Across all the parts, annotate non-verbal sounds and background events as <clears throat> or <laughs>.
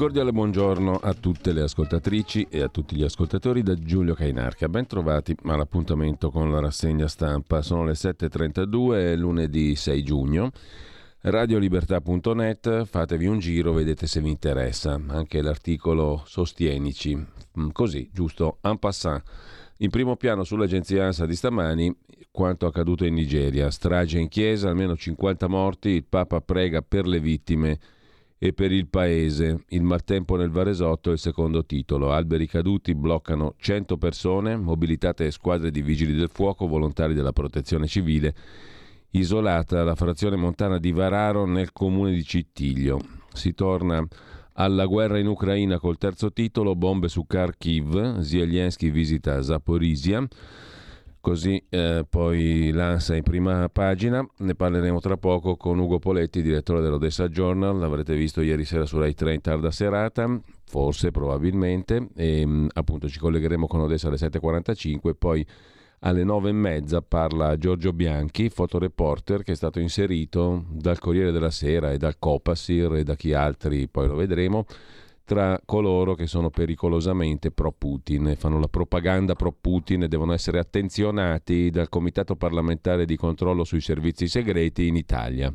Cordiale buongiorno a tutte le ascoltatrici e a tutti gli ascoltatori da Giulio Cainarca. Ben trovati all'appuntamento con la rassegna stampa. Sono le 7.32, lunedì 6 giugno. Radiolibertà.net, fatevi un giro, vedete se vi interessa. Anche l'articolo Sostienici, mm, così, giusto, en passant. In primo piano sull'agenzia ANSA di stamani quanto accaduto in Nigeria. Strage in chiesa, almeno 50 morti, il Papa prega per le vittime e per il paese. Il maltempo nel Varesotto è il secondo titolo. Alberi caduti bloccano 100 persone, mobilitate squadre di vigili del fuoco, volontari della protezione civile. Isolata la frazione montana di Vararo nel comune di Cittiglio. Si torna alla guerra in Ucraina col terzo titolo, bombe su Kharkiv, Zelensky visita Zaporizia. Così eh, poi l'ANSA in prima pagina, ne parleremo tra poco con Ugo Poletti, direttore dell'Odessa Journal, l'avrete visto ieri sera su Rai 3 in tarda serata, forse, probabilmente, e mm, appunto ci collegheremo con Odessa alle 7.45, poi alle 9.30 parla Giorgio Bianchi, fotoreporter che è stato inserito dal Corriere della Sera e dal Copasir e da chi altri, poi lo vedremo, tra coloro che sono pericolosamente pro-Putin fanno la propaganda pro-Putin e devono essere attenzionati dal Comitato parlamentare di controllo sui servizi segreti in Italia.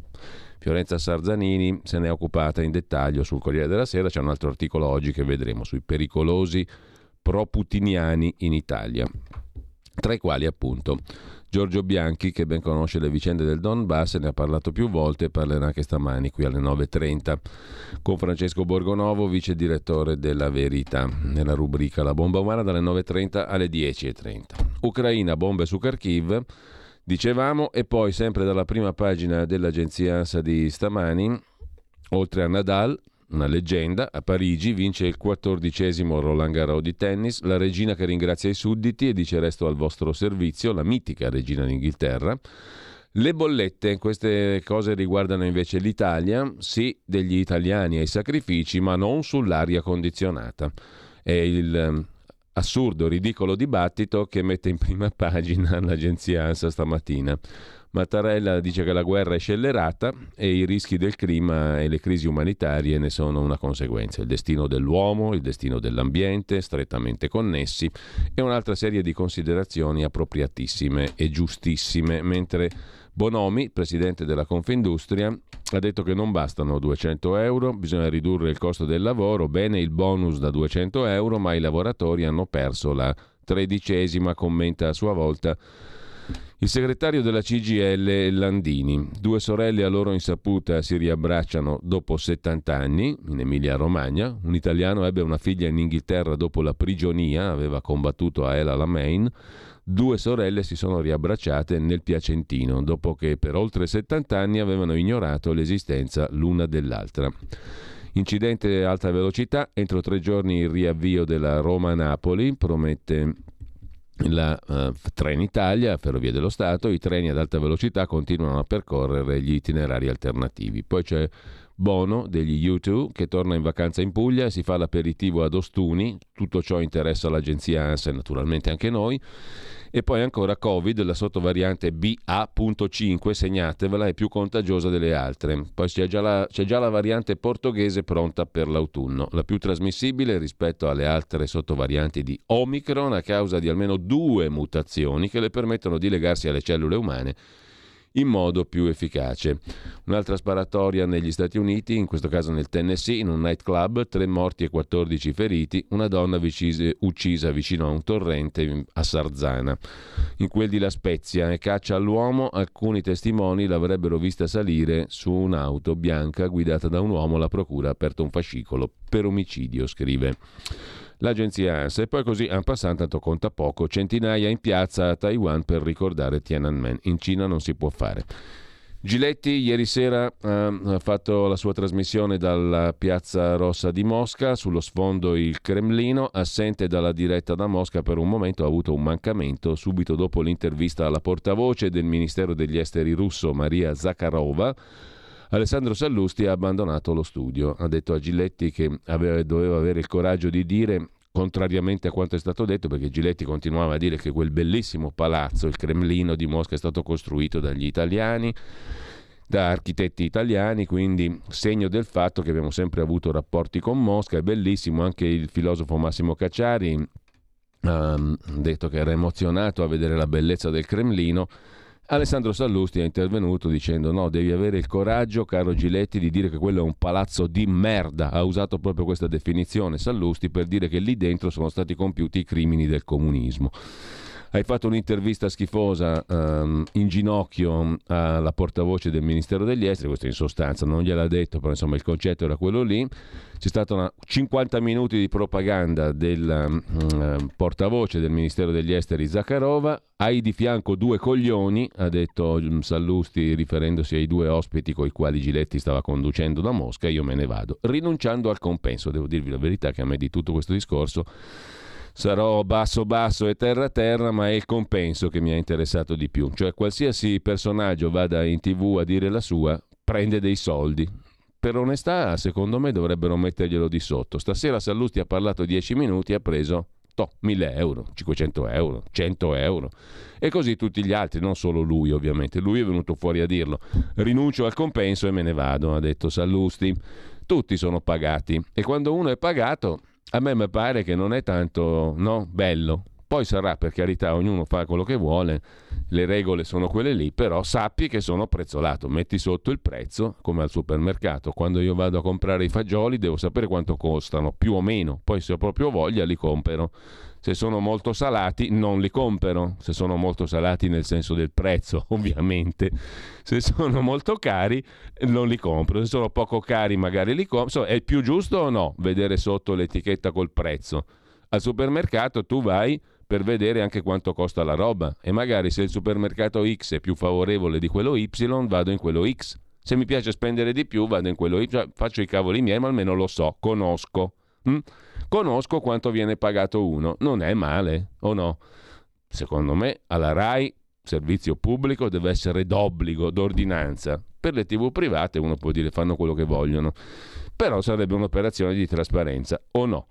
Fiorenza Sarzanini se ne è occupata in dettaglio sul Corriere della Sera, c'è un altro articolo oggi che vedremo sui pericolosi pro-putiniani in Italia, tra i quali appunto Giorgio Bianchi, che ben conosce le vicende del Donbass, ne ha parlato più volte e parlerà anche stamani qui alle 9.30 con Francesco Borgonovo, vice direttore della Verità, nella rubrica La bomba umana dalle 9.30 alle 10.30. Ucraina, bombe su Kharkiv. Dicevamo, e poi sempre dalla prima pagina dell'agenzia ANSA di stamani, oltre a Nadal, una leggenda, a Parigi vince il quattordicesimo Roland Garros di tennis, la regina che ringrazia i sudditi e dice resto al vostro servizio, la mitica regina d'Inghilterra. Le bollette, queste cose riguardano invece l'Italia, sì degli italiani ai sacrifici, ma non sull'aria condizionata. È il um, assurdo, ridicolo dibattito che mette in prima pagina <laughs> l'agenzia ANSA stamattina. Mattarella dice che la guerra è scellerata e i rischi del clima e le crisi umanitarie ne sono una conseguenza. Il destino dell'uomo, il destino dell'ambiente, strettamente connessi, e un'altra serie di considerazioni appropriatissime e giustissime, mentre Bonomi, presidente della Confindustria, ha detto che non bastano 200 euro, bisogna ridurre il costo del lavoro, bene il bonus da 200 euro, ma i lavoratori hanno perso la tredicesima, commenta a sua volta il segretario della CGL Landini, due sorelle a loro insaputa si riabbracciano dopo 70 anni in Emilia-Romagna, un italiano ebbe una figlia in Inghilterra dopo la prigionia, aveva combattuto a El Alamein, due sorelle si sono riabbracciate nel Piacentino dopo che per oltre 70 anni avevano ignorato l'esistenza l'una dell'altra. Incidente alta velocità, entro tre giorni il riavvio della Roma-Napoli, promette la uh, Trenitalia, Ferrovie dello Stato, i treni ad alta velocità continuano a percorrere gli itinerari alternativi. Poi c'è Bono degli U2 che torna in vacanza in Puglia e si fa l'aperitivo ad Ostuni, tutto ciò interessa l'agenzia ANSA e naturalmente anche noi. E poi ancora Covid, la sottovariante BA.5, segnatevela, è più contagiosa delle altre. Poi c'è già, la, c'è già la variante portoghese pronta per l'autunno, la più trasmissibile rispetto alle altre sottovarianti di Omicron a causa di almeno due mutazioni che le permettono di legarsi alle cellule umane in modo più efficace. Un'altra sparatoria negli Stati Uniti, in questo caso nel Tennessee, in un nightclub, tre morti e 14 feriti, una donna vicise, uccisa vicino a un torrente a Sarzana. In quel di La Spezia e caccia all'uomo, alcuni testimoni l'avrebbero vista salire su un'auto bianca guidata da un uomo, la procura ha aperto un fascicolo per omicidio, scrive l'agenzia ANSA. E poi così, en passant, tanto conta poco, centinaia in piazza a Taiwan per ricordare Tiananmen. In Cina non si può fare. Giletti ieri sera ha fatto la sua trasmissione dalla Piazza Rossa di Mosca, sullo sfondo il Cremlino, assente dalla diretta da Mosca per un momento ha avuto un mancamento subito dopo l'intervista alla portavoce del Ministero degli Esteri russo Maria Zakharova Alessandro Sallusti ha abbandonato lo studio. Ha detto a Giletti che aveva, doveva avere il coraggio di dire contrariamente a quanto è stato detto, perché Giletti continuava a dire che quel bellissimo palazzo, il Cremlino di Mosca, è stato costruito dagli italiani, da architetti italiani, quindi segno del fatto che abbiamo sempre avuto rapporti con Mosca. È bellissimo anche il filosofo Massimo Cacciari ha detto che era emozionato a vedere la bellezza del Cremlino Alessandro Sallusti è intervenuto dicendo no, devi avere il coraggio, caro Giletti, di dire che quello è un palazzo di merda. Ha usato proprio questa definizione Sallusti per dire che lì dentro sono stati compiuti i crimini del comunismo. Hai fatto un'intervista schifosa um, in ginocchio alla portavoce del Ministero degli Esteri, questo in sostanza non gliel'ha detto, però insomma il concetto era quello lì. C'è stata 50 minuti di propaganda del um, portavoce del Ministero degli Esteri Zakharova. Hai di fianco due coglioni, ha detto mm, Sallusti riferendosi ai due ospiti con i quali Giletti stava conducendo da Mosca. Io me ne vado, rinunciando al compenso. Devo dirvi la verità che a me di tutto questo discorso sarò basso basso e terra terra, ma è il compenso che mi ha interessato di più. Cioè qualsiasi personaggio vada in tv a dire la sua, prende dei soldi. Per onestà, secondo me dovrebbero metterglielo di sotto. Stasera Sallusti ha parlato 10 minuti e ha preso to, 1000 euro, 500 euro, 100 euro. E così tutti gli altri, non solo lui ovviamente. Lui è venuto fuori a dirlo. Rinuncio al compenso e me ne vado, ha detto Sallusti. Tutti sono pagati. E quando uno è pagato a me mi pare che non è tanto no, bello. Poi sarà, per carità, ognuno fa quello che vuole, le regole sono quelle lì, però sappi che sono prezzolato, metti sotto il prezzo come al supermercato. Quando io vado a comprare i fagioli devo sapere quanto costano, più o meno, poi se ho proprio voglia li compro. Se sono molto salati non li compro, se sono molto salati nel senso del prezzo, <laughs> ovviamente. Se sono molto cari non li compro, se sono poco cari magari li compro. È più giusto o no vedere sotto l'etichetta col prezzo? Al supermercato tu vai per vedere anche quanto costa la roba e magari se il supermercato X è più favorevole di quello Y vado in quello X. Se mi piace spendere di più vado in quello Y, cioè, faccio i cavoli miei ma almeno lo so, conosco. Hm? Conosco quanto viene pagato uno, non è male, o no? Secondo me alla RAI servizio pubblico deve essere d'obbligo, d'ordinanza. Per le tv private uno può dire fanno quello che vogliono, però sarebbe un'operazione di trasparenza, o no?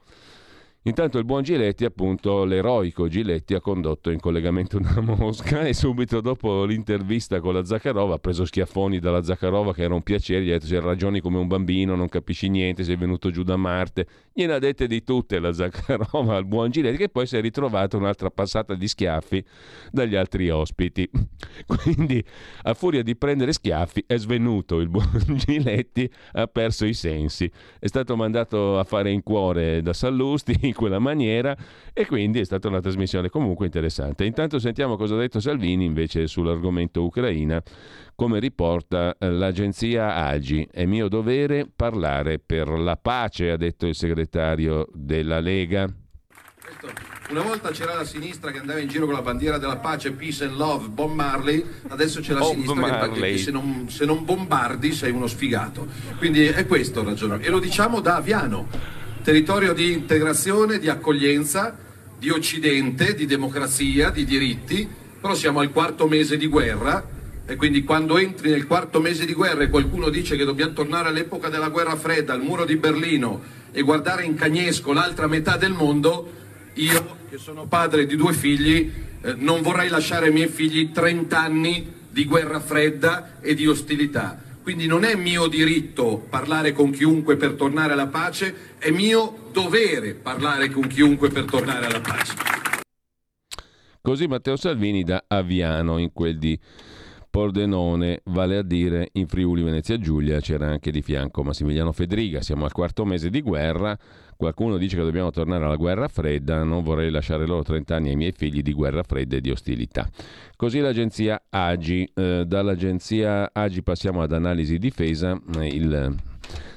Intanto il buon Giletti, appunto l'eroico Giletti, ha condotto in collegamento da <laughs> Mosca e subito dopo l'intervista con la Zakharova ha preso schiaffoni dalla Zakharova che era un piacere, gli ha detto se ragioni come un bambino, non capisci niente, sei venuto giù da Marte. Gliene ha dette di tutte la <laughs> Zakharova al buon Giletti che poi si è ritrovato un'altra passata di schiaffi dagli altri ospiti. <laughs> Quindi a furia di prendere schiaffi è svenuto il buon Giletti, ha perso i sensi. È stato mandato a fare in cuore da Sallusti in quella maniera e quindi è stata una trasmissione comunque interessante. Intanto sentiamo cosa ha detto Salvini invece sull'argomento Ucraina, come riporta eh, l'agenzia Agi. È mio dovere parlare per la pace, ha detto il segretario della Lega. Una volta c'era la sinistra che andava in giro con la bandiera della pace, peace and love, Bob Marley, adesso c'è la Bob sinistra Marley. che se non, se non bombardi sei uno sfigato. Quindi è questo il ragionamento. E lo diciamo da Aviano territorio di integrazione, di accoglienza, di Occidente, di democrazia, di diritti, però siamo al quarto mese di guerra E quindi quando entri nel quarto mese di guerra e qualcuno dice che dobbiamo tornare all'epoca della guerra fredda, al muro di Berlino e guardare in cagnesco l'altra metà del mondo, io che sono padre di due figli eh, non vorrei lasciare ai miei figli 30 anni di guerra fredda e di ostilità. Quindi non è mio diritto parlare con chiunque per tornare alla pace, è mio dovere parlare con chiunque per tornare alla pace. Così Matteo Salvini da Aviano in quel di Pordenone, vale a dire in Friuli Venezia Giulia c'era anche di fianco Massimiliano Fedriga, siamo al quarto mese di guerra, qualcuno dice che dobbiamo tornare alla guerra fredda, non vorrei lasciare loro 30 anni ai miei figli di guerra fredda e di ostilità. Così l'agenzia Agi, eh, dall'agenzia Agi passiamo ad analisi difesa, il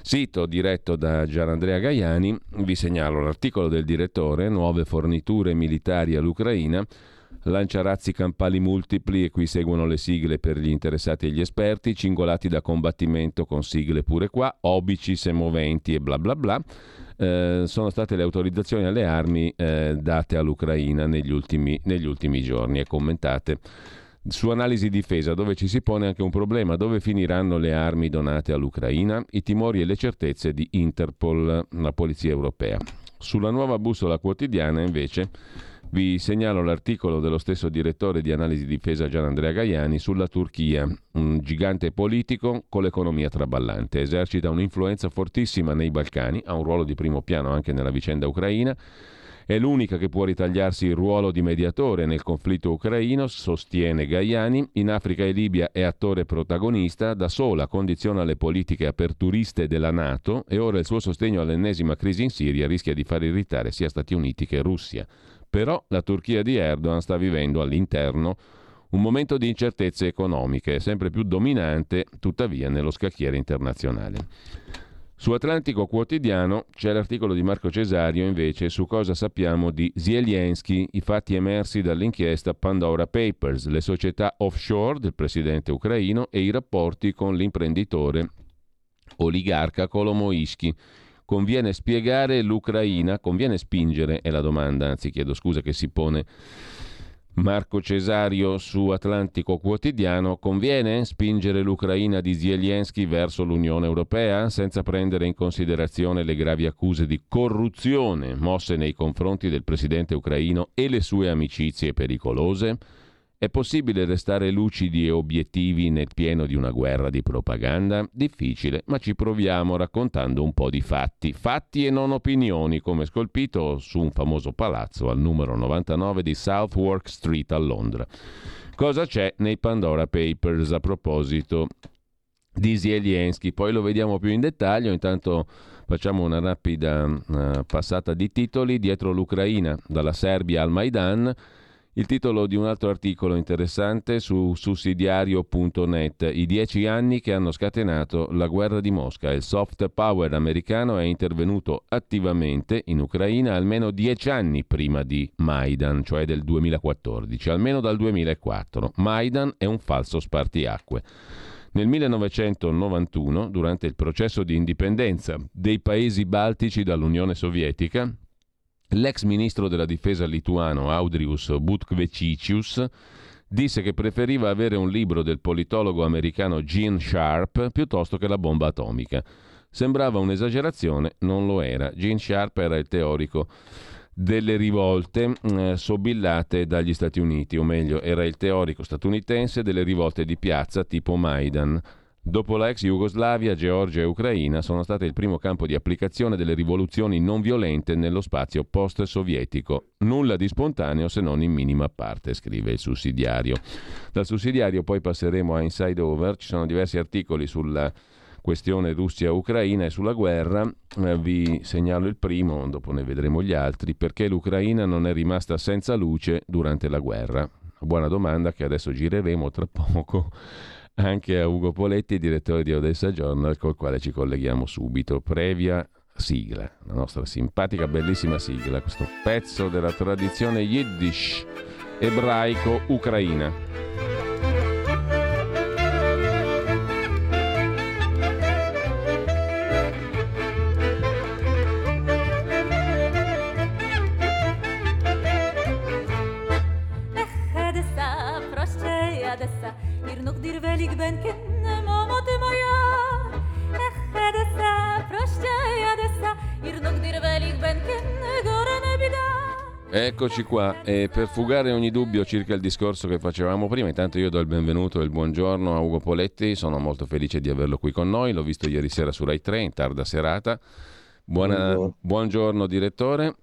sito diretto da Gianandrea Gaiani, vi segnalo l'articolo del direttore, nuove forniture militari all'Ucraina, lanciarazzi campali multipli e qui seguono le sigle per gli interessati e gli esperti, cingolati da combattimento con sigle pure qua, obici semoventi e bla bla bla. Eh, sono state le autorizzazioni alle armi eh, date all'Ucraina negli ultimi, negli ultimi giorni e commentate su analisi difesa, dove ci si pone anche un problema, dove finiranno le armi donate all'Ucraina, i timori e le certezze di Interpol, la polizia europea. Sulla nuova bussola quotidiana, invece, vi segnalo l'articolo dello stesso direttore di analisi difesa Gian Andrea Gaiani sulla Turchia, un gigante politico con l'economia traballante. Esercita un'influenza fortissima nei Balcani, ha un ruolo di primo piano anche nella vicenda ucraina. È l'unica che può ritagliarsi il ruolo di mediatore nel conflitto ucraino, sostiene Gaiani. In Africa e Libia è attore protagonista, da sola condiziona le politiche aperturiste della Nato e ora il suo sostegno all'ennesima crisi in Siria rischia di far irritare sia Stati Uniti che Russia. Però la Turchia di Erdogan sta vivendo all'interno un momento di incertezze economiche, sempre più dominante tuttavia nello scacchiere internazionale. Su Atlantico Quotidiano c'è l'articolo di Marco Cesario invece su cosa sappiamo di Zelensky, i fatti emersi dall'inchiesta Pandora Papers, le società offshore del presidente ucraino e i rapporti con l'imprenditore oligarca Kolomoisky Conviene spiegare l'Ucraina, conviene spingere, è la domanda, anzi chiedo scusa che si pone Marco Cesario su Atlantico Quotidiano, conviene spingere l'Ucraina di Zelensky verso l'Unione Europea senza prendere in considerazione le gravi accuse di corruzione mosse nei confronti del presidente ucraino e le sue amicizie pericolose? È possibile restare lucidi e obiettivi nel pieno di una guerra di propaganda? Difficile, ma ci proviamo raccontando un po' di fatti. Fatti e non opinioni, come scolpito su un famoso palazzo al numero 99 di Southwark Street a Londra. Cosa c'è nei Pandora Papers a proposito di Zelensky? Poi lo vediamo più in dettaglio, intanto facciamo una rapida uh, passata di titoli. Dietro l'Ucraina, dalla Serbia al Maidan il titolo di un altro articolo interessante su sussidiario.net, i dieci anni che hanno scatenato la guerra di Mosca. Il soft power americano è intervenuto attivamente in Ucraina almeno dieci anni prima di Maidan, cioè del 2014, almeno dal 2004. Maidan è un falso spartiacque. Nel 1991, durante il processo di indipendenza dei paesi baltici dall'Unione Sovietica, L'ex ministro della difesa lituano Audrius Butkvecicius disse che preferiva avere un libro del politologo americano Gene Sharp piuttosto che la bomba atomica. Sembrava un'esagerazione, non lo era. Gene Sharp era il teorico delle rivolte eh, sobillate dagli Stati Uniti, o meglio, era il teorico statunitense delle rivolte di piazza tipo Maidan. Dopo la ex Jugoslavia, Georgia e Ucraina sono state il primo campo di applicazione delle rivoluzioni non violente nello spazio post-sovietico. Nulla di spontaneo se non in minima parte, scrive il sussidiario. Dal sussidiario poi passeremo a Inside Over, ci sono diversi articoli sulla questione Russia-Ucraina e sulla guerra. Eh, vi segnalo il primo, dopo ne vedremo gli altri, perché l'Ucraina non è rimasta senza luce durante la guerra. Buona domanda che adesso gireremo tra poco anche a Ugo Poletti, direttore di Odessa Journal, col quale ci colleghiamo subito. Previa sigla, la nostra simpatica, bellissima sigla, questo pezzo della tradizione yiddish ebraico-ucraina. Eccoci qua e per fugare ogni dubbio circa il discorso che facevamo prima, intanto io do il benvenuto e il buongiorno a Ugo Poletti, sono molto felice di averlo qui con noi, l'ho visto ieri sera su Rai 3 in tarda serata. Buona, buongiorno. buongiorno direttore.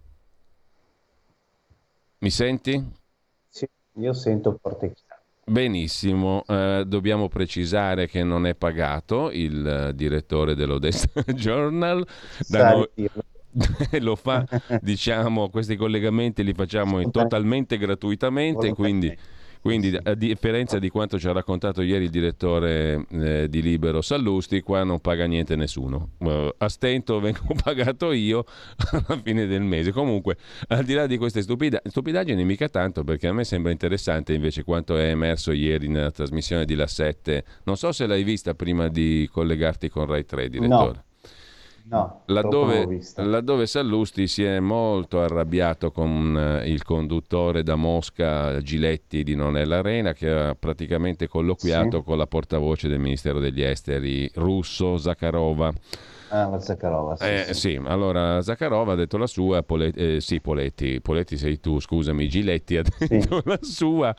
Mi senti? Sì, io sento forte. Benissimo, eh, dobbiamo precisare che non è pagato il uh, direttore dell'Odessa <laughs> Journal. Da noi, <laughs> lo fa, <laughs> diciamo, questi collegamenti li facciamo totalmente gratuitamente, quindi, quindi a differenza di quanto ci ha raccontato ieri il direttore eh, di Libero Sallusti, qua non paga niente nessuno. Uh, a stento vengo <laughs> pagato io alla fine del mese. Comunque, al di là di queste stupida- stupidaggini, mica tanto, perché a me sembra interessante invece quanto è emerso ieri nella trasmissione di La 7. Non so se l'hai vista prima di collegarti con Rai 3, direttore. No. No, laddove, laddove, Sallusti si è molto arrabbiato con uh, il conduttore da Mosca Giletti di Nonella Arena che ha praticamente colloquiato sì. con la portavoce del Ministero degli Esteri russo Zakharova Ah, la Zakharova. Sì, eh, sì. sì, allora Zakharova ha detto la sua, Poletti, eh, sì, Poletti, Poletti sei tu, scusami, Giletti ha <laughs> detto la sua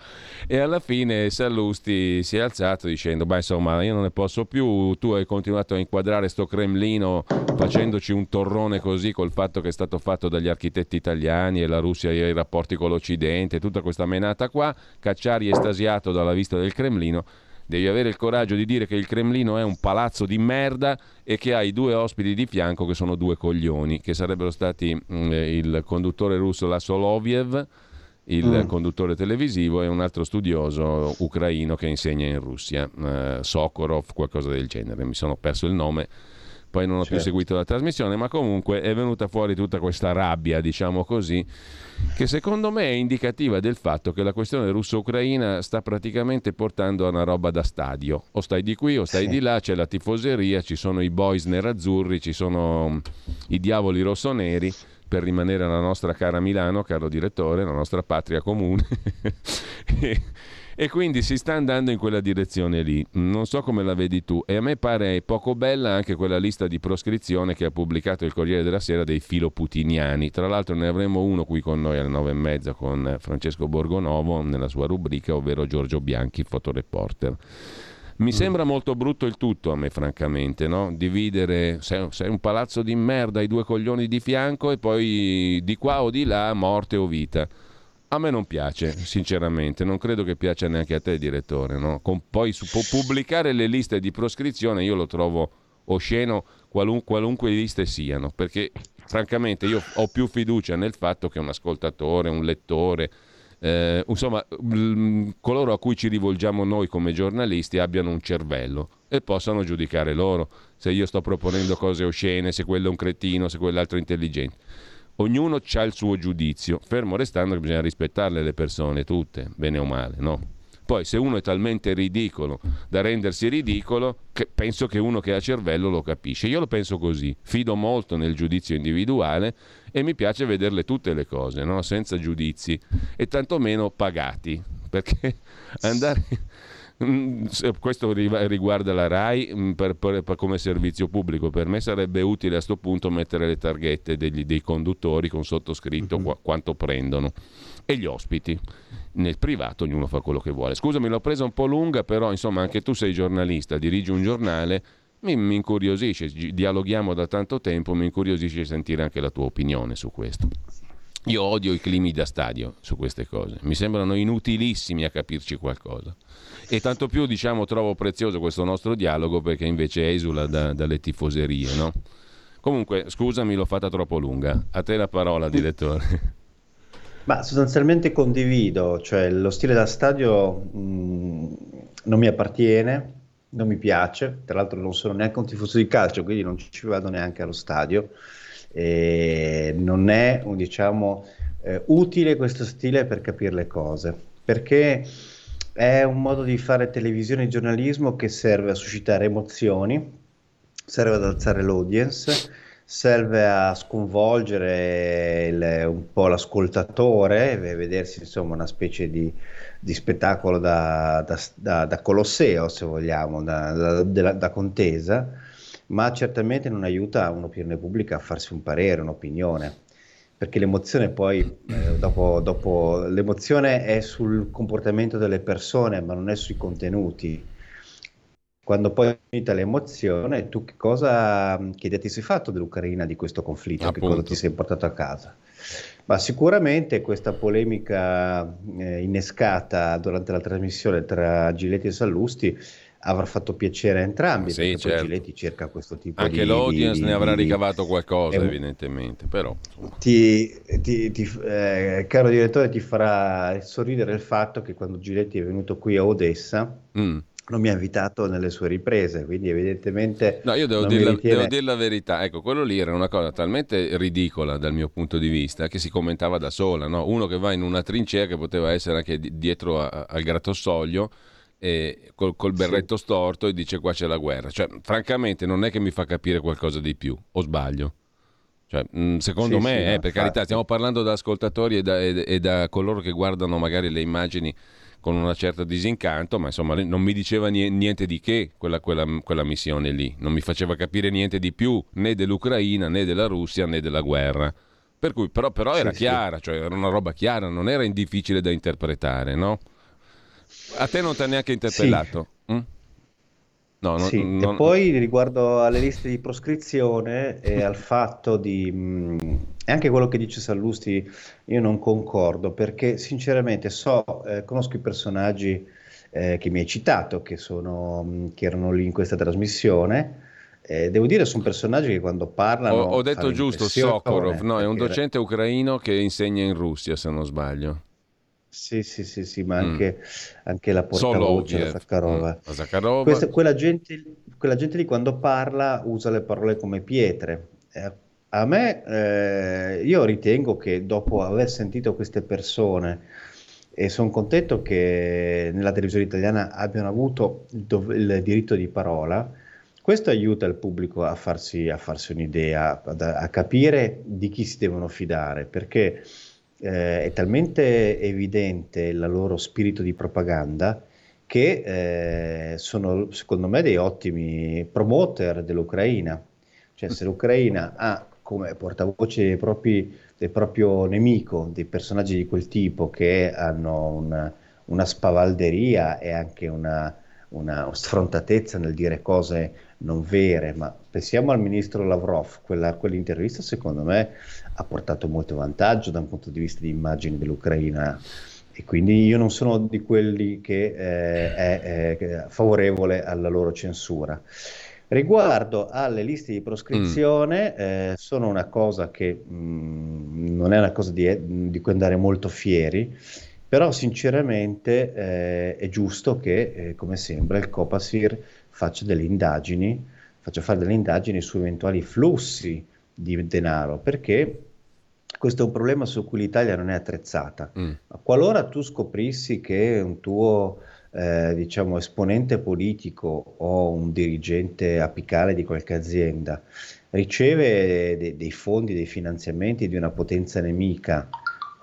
e alla fine Sallusti si è alzato dicendo, beh insomma io non ne posso più, tu hai continuato a inquadrare sto Cremlino facendoci un torrone così col fatto che è stato fatto dagli architetti italiani e la Russia e i rapporti con l'Occidente, tutta questa menata qua, Cacciari estasiato dalla vista del Cremlino Devi avere il coraggio di dire che il Cremlino è un palazzo di merda e che hai due ospiti di fianco che sono due coglioni, che sarebbero stati mh, mm, il conduttore russo Lasoloviev, il mm. conduttore televisivo e un altro studioso ucraino che insegna in Russia, uh, Sokorov, qualcosa del genere. Mi sono perso il nome poi non ho certo. più seguito la trasmissione, ma comunque è venuta fuori tutta questa rabbia, diciamo così, che secondo me è indicativa del fatto che la questione russo-ucraina sta praticamente portando a una roba da stadio. O stai di qui o stai sì. di là, c'è la tifoseria, ci sono i boys nerazzurri, ci sono mm, i diavoli rossoneri per rimanere alla nostra cara Milano, caro direttore, la nostra patria comune. <laughs> E quindi si sta andando in quella direzione lì. Non so come la vedi tu. E a me pare poco bella anche quella lista di proscrizione che ha pubblicato il Corriere della Sera dei filoputiniani. Tra l'altro ne avremo uno qui con noi alle nove e mezza con Francesco Borgonovo nella sua rubrica, ovvero Giorgio Bianchi, fotoreporter. Mi mm. sembra molto brutto il tutto a me, francamente, no? Dividere, sei, sei, un palazzo di merda, i due coglioni di fianco e poi di qua o di là, morte o vita. A me non piace, sinceramente, non credo che piaccia neanche a te, direttore. No? Con, poi su, pubblicare le liste di proscrizione io lo trovo osceno qualun, qualunque liste siano, perché francamente io ho più fiducia nel fatto che un ascoltatore, un lettore, eh, insomma, mh, coloro a cui ci rivolgiamo noi come giornalisti abbiano un cervello e possano giudicare loro se io sto proponendo cose oscene, se quello è un cretino, se quell'altro è intelligente. Ognuno ha il suo giudizio, fermo restando che bisogna rispettarle le persone tutte, bene o male, no? Poi se uno è talmente ridicolo da rendersi ridicolo, che penso che uno che ha cervello lo capisce. Io lo penso così, fido molto nel giudizio individuale e mi piace vederle tutte le cose, no? senza giudizi e tantomeno pagati, <laughs> perché andare questo riguarda la RAI mm, per, per, per, come servizio pubblico. Per me sarebbe utile a questo punto mettere le targhette degli, dei conduttori con sottoscritto uh-huh. quanto prendono e gli ospiti. Nel privato ognuno fa quello che vuole. Scusami, l'ho presa un po' lunga, però insomma anche tu sei giornalista, dirigi un giornale. Mi incuriosisce, dialoghiamo da tanto tempo, mi incuriosisce sentire anche la tua opinione su questo. Io odio i climi da stadio su queste cose, mi sembrano inutilissimi a capirci qualcosa. E tanto più, diciamo, trovo prezioso questo nostro dialogo perché invece esula da, dalle tifoserie, no? Comunque, scusami, l'ho fatta troppo lunga. A te la parola, direttore. <laughs> Ma sostanzialmente condivido, cioè lo stile da stadio mh, mm, non mi appartiene, non mi piace, tra l'altro non sono neanche un tifoso di calcio, quindi non ci vado neanche allo stadio e non è diciamo, eh, utile questo stile per capire le cose, perché è un modo di fare televisione e giornalismo che serve a suscitare emozioni, serve ad alzare l'audience, serve a sconvolgere il, un po' l'ascoltatore vedersi insomma una specie di, di spettacolo da, da, da, da, Colosseo, se vogliamo, da contesa ma certamente non aiuta un'opinione pubblica a farsi un parere, un'opinione. perché l'emozione poi, eh, dopo, dopo, l'emozione è sul comportamento delle persone, ma non è sui contenuti. Quando poi è finita l'emozione, tu che cosa, che idea ti sei fatto dell'Ucraina, di questo conflitto, Appunto. che cosa ti sei portato a casa? Ma sicuramente questa polemica eh, innescata durante la trasmissione tra Giletti e Sallusti avrà fatto piacere a entrambi, sì, perché certo. Giletti cerca questo tipo Anche di... Anche l'audience di, ne avrà ricavato qualcosa, eh, evidentemente, però... Ti, ti, ti, eh, caro direttore, ti farà sorridere il fatto che quando Giletti è venuto qui a Odessa... Mm non mi ha invitato nelle sue riprese, quindi evidentemente... No, io devo, dire la, ritiene... devo dire la verità, ecco, quello lì era una cosa talmente ridicola dal mio punto di vista che si commentava da sola, no? uno che va in una trincea che poteva essere anche dietro a, al grattosoglio e col, col berretto sì. storto e dice qua c'è la guerra. Cioè, francamente non è che mi fa capire qualcosa di più, o sbaglio? Cioè, mm, secondo sì, me, sì, eh, no, per carità, stiamo parlando da ascoltatori e da, e, e da coloro che guardano magari le immagini con una certa disincanto, ma insomma non mi diceva niente di che quella, quella, quella, missione lì, non mi faceva capire niente di più né dell'Ucraina né della Russia né della guerra. Per cui, però, però era sì, chiara, sì. cioè era una roba chiara, non era difficile da interpretare, no? A te non ti ha neanche interpellato? Sì. Mm? No, non, sì, non... e poi riguardo alle liste di proscrizione e al fatto di... Mh, e anche quello che dice Sallusti io non concordo perché sinceramente so, eh, conosco i personaggi eh, che mi hai citato, che, sono, che erano lì in questa trasmissione. Eh, devo dire, sono personaggi che quando parlano. Ho, ho detto giusto, Sokorov, no, è un docente ucraino che insegna in Russia, se non sbaglio. Sì, sì, sì, sì, ma anche, mm. anche la portavoce, la Zakharova. Mm. Zakharova. Questa, quella, gente, quella, gente, lì quando parla usa le parole come pietre. Eh, a me, eh, io ritengo che dopo aver sentito queste persone, e sono contento che nella televisione italiana abbiano avuto il, dov- il diritto di parola, questo aiuta il pubblico a farsi, a farsi un'idea, a, a capire di chi si devono fidare, perché eh, è talmente evidente il loro spirito di propaganda che eh, sono secondo me dei ottimi promoter dell'Ucraina. Cioè se l'Ucraina ha come portavoce dei propri, del proprio nemico dei personaggi di quel tipo che hanno una, una spavalderia e anche una, una sfrontatezza nel dire cose non vere, ma pensiamo al ministro Lavrov, quella, quell'intervista secondo me ha portato molto vantaggio da un punto di vista di immagine dell'Ucraina e quindi io non sono di quelli che eh, è, è, favorevole alla loro censura. Riguardo alle liste di proscrizione, mm. eh, sono una cosa che mh, mm, non è una cosa di, di, cui andare molto fieri, però sinceramente eh, è giusto che, eh, come sembra, il Copasir faccia delle indagini, faccia fare delle indagini su eventuali flussi di denaro, perché questo è un problema su cui l'Italia non è attrezzata. Mm. Qualora tu scoprissi che un tuo eh, diciamo, esponente politico o un dirigente apicale di qualche azienda riceve de- dei fondi, dei finanziamenti di una potenza nemica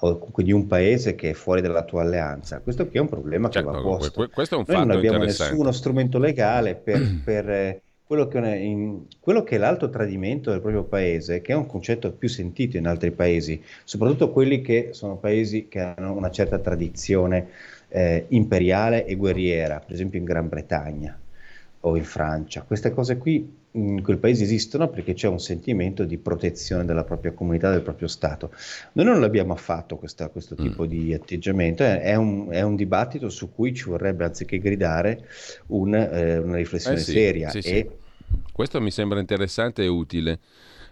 o comunque di un paese che è fuori dalla tua alleanza, questo qui è un problema certo, che va posto. Questo è un Noi fatto non abbiamo nessuno strumento legale per, <clears throat> per eh, quello che, in, quello che, è l'alto tradimento del proprio paese, che è un concetto più sentito in altri paesi, soprattutto quelli che sono paesi che hanno una certa tradizione eh, imperiale e guerriera, per esempio in Gran Bretagna o in Francia. Queste cose qui in quel paese esistono perché c'è un sentimento di protezione della propria comunità, del proprio Stato. Noi non l'abbiamo affatto questa, questo mm. tipo mm. di atteggiamento, è, è, un, è, un, dibattito su cui ci vorrebbe, anziché gridare, un, eh, una riflessione eh sì, seria. Sì, e... sì. Questo mi sembra interessante e utile.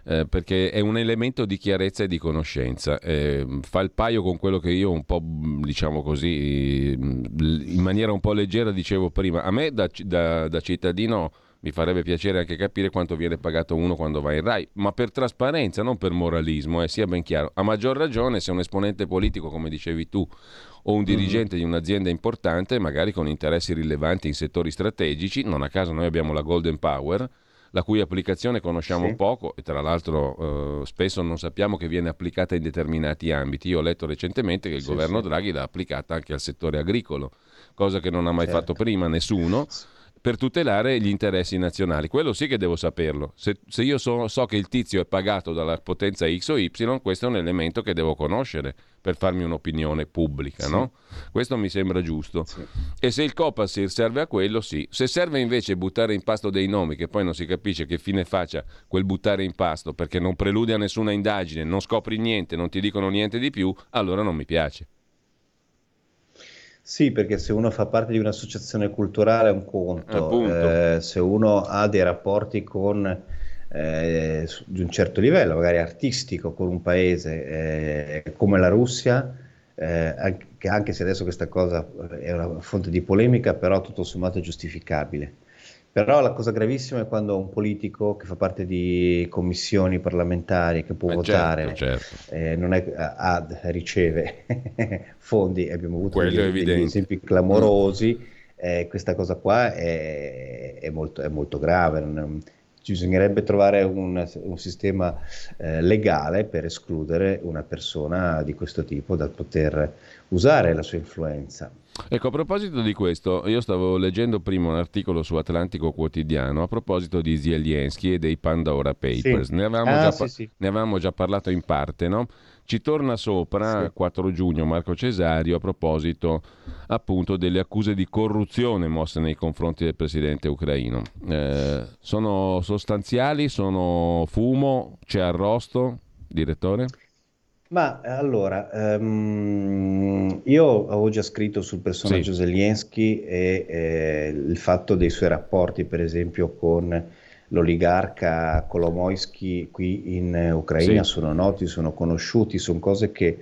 Eh, perché è un elemento di chiarezza e di conoscenza. Eh, fa il paio con quello che io un po', diciamo così, in maniera un po' leggera dicevo prima. A me da, da, da cittadino mi farebbe piacere anche capire quanto viene pagato uno quando va in RAI, ma per trasparenza, non per moralismo, eh, sia ben chiaro. A maggior ragione se un esponente politico, come dicevi tu, o un dirigente mm-hmm. di un'azienda importante, magari con interessi rilevanti in settori strategici, non a caso noi abbiamo la Golden Power, la cui applicazione conosciamo sì. poco e tra l'altro eh, spesso non sappiamo che viene applicata in determinati ambiti. Io ho letto recentemente che il sì, governo sì. Draghi l'ha applicata anche al settore agricolo, cosa che non ha mai certo. fatto prima nessuno per tutelare gli interessi nazionali. Quello sì che devo saperlo. Se, se io so, so, che il tizio è pagato dalla potenza X o Y, questo è un elemento che devo conoscere per farmi un'opinione pubblica, sì. no? Questo mi sembra giusto. Sì. E se il Copasir serve a quello, sì. Se serve invece buttare in pasto dei nomi, che poi non si capisce che fine faccia quel buttare in pasto, perché non prelude a nessuna indagine, non scopri niente, non ti dicono niente di più, allora non mi piace. Sì, perché se uno fa parte di un'associazione culturale è un conto, eh, se uno ha dei rapporti con, eh, di un certo livello, magari artistico, con un paese eh, come la Russia, eh, anche, anche, se adesso questa cosa è una fonte di polemica, però tutto sommato è giustificabile. Però la cosa gravissima è quando un politico che fa parte di commissioni parlamentari, che può eh votare, certo, certo. Eh, non è, a, riceve <laughs> fondi, abbiamo avuto degli, degli, esempi clamorosi, eh, questa cosa qua è, è, molto, è molto, grave. Non, ci bisognerebbe trovare un, un sistema eh, legale per escludere una persona di questo tipo dal poter usare la sua influenza. Ecco, a proposito di questo, io stavo leggendo prima un articolo su Atlantico Quotidiano a proposito di Zelensky e dei Pandora Papers. Sì. Ne, avevamo ah, sì, sì. ne, avevamo già parlato in parte, no? Ci torna sopra sì. 4 giugno Marco Cesario a proposito appunto delle accuse di corruzione mosse nei confronti del presidente ucraino. Eh, sono sostanziali? Sono fumo? C'è arrosto, direttore? Ma allora, um, io avevo già scritto sul personaggio sì. Zelensky e eh, il fatto dei suoi rapporti, per esempio, con l'oligarca Kolomoisky qui in Ucraina, sì. sono noti, sono conosciuti, sono cose che,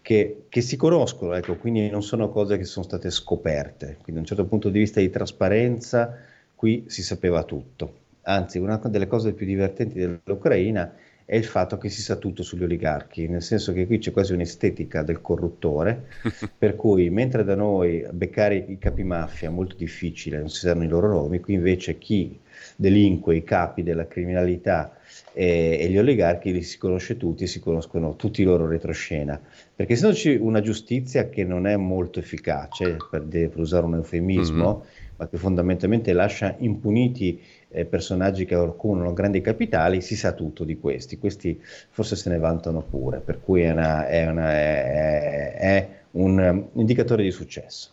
che, che, si conoscono, ecco, quindi non sono cose che sono state scoperte. Quindi da un certo punto di vista di trasparenza qui si sapeva tutto. Anzi, una delle cose più divertenti dell'Ucraina è è il fatto che si sa tutto sugli oligarchi, nel senso che qui c'è quasi un'estetica del corruttore, <laughs> per cui mentre da noi beccare i capi mafia è molto difficile, non si sanno i loro nomi, qui invece chi delinque, i capi della criminalità e, e gli oligarchi li si conosce tutti, si conoscono tutti i loro retroscena, perché se no c'è una giustizia che non è molto efficace, per, per usare un eufemismo, mm-hmm. ma che fondamentalmente lascia impuniti eh, personaggi che accumulano grandi capitali, si sa tutto di questi, questi forse se ne vantano pure, per cui è, una, è, una, è, è un um, indicatore di successo.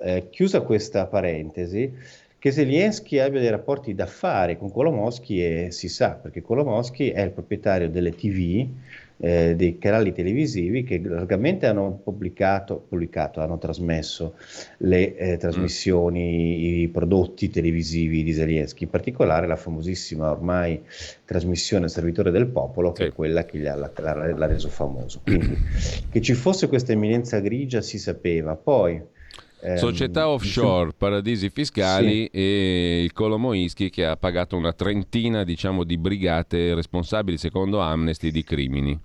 Eh, chiusa questa parentesi, che Zelensky abbia dei rapporti d'affari con Kolomowski e si sa, perché Kolomowski è il proprietario delle TV eh, dei canali televisivi che largamente hanno pubblicato, pubblicato hanno trasmesso le eh, trasmissioni, mm. i prodotti televisivi di Zelensky, in particolare la famosissima ormai trasmissione Servitore del Popolo, che sì. è quella che l'ha, l'ha, l'ha reso famoso. Quindi che ci fosse questa eminenza grigia si sapeva, poi Ehm, Società offshore, paradisi fiscali sì. e il Kolomoisky che ha pagato una trentina diciamo, di brigate responsabili secondo Amnesty di crimini.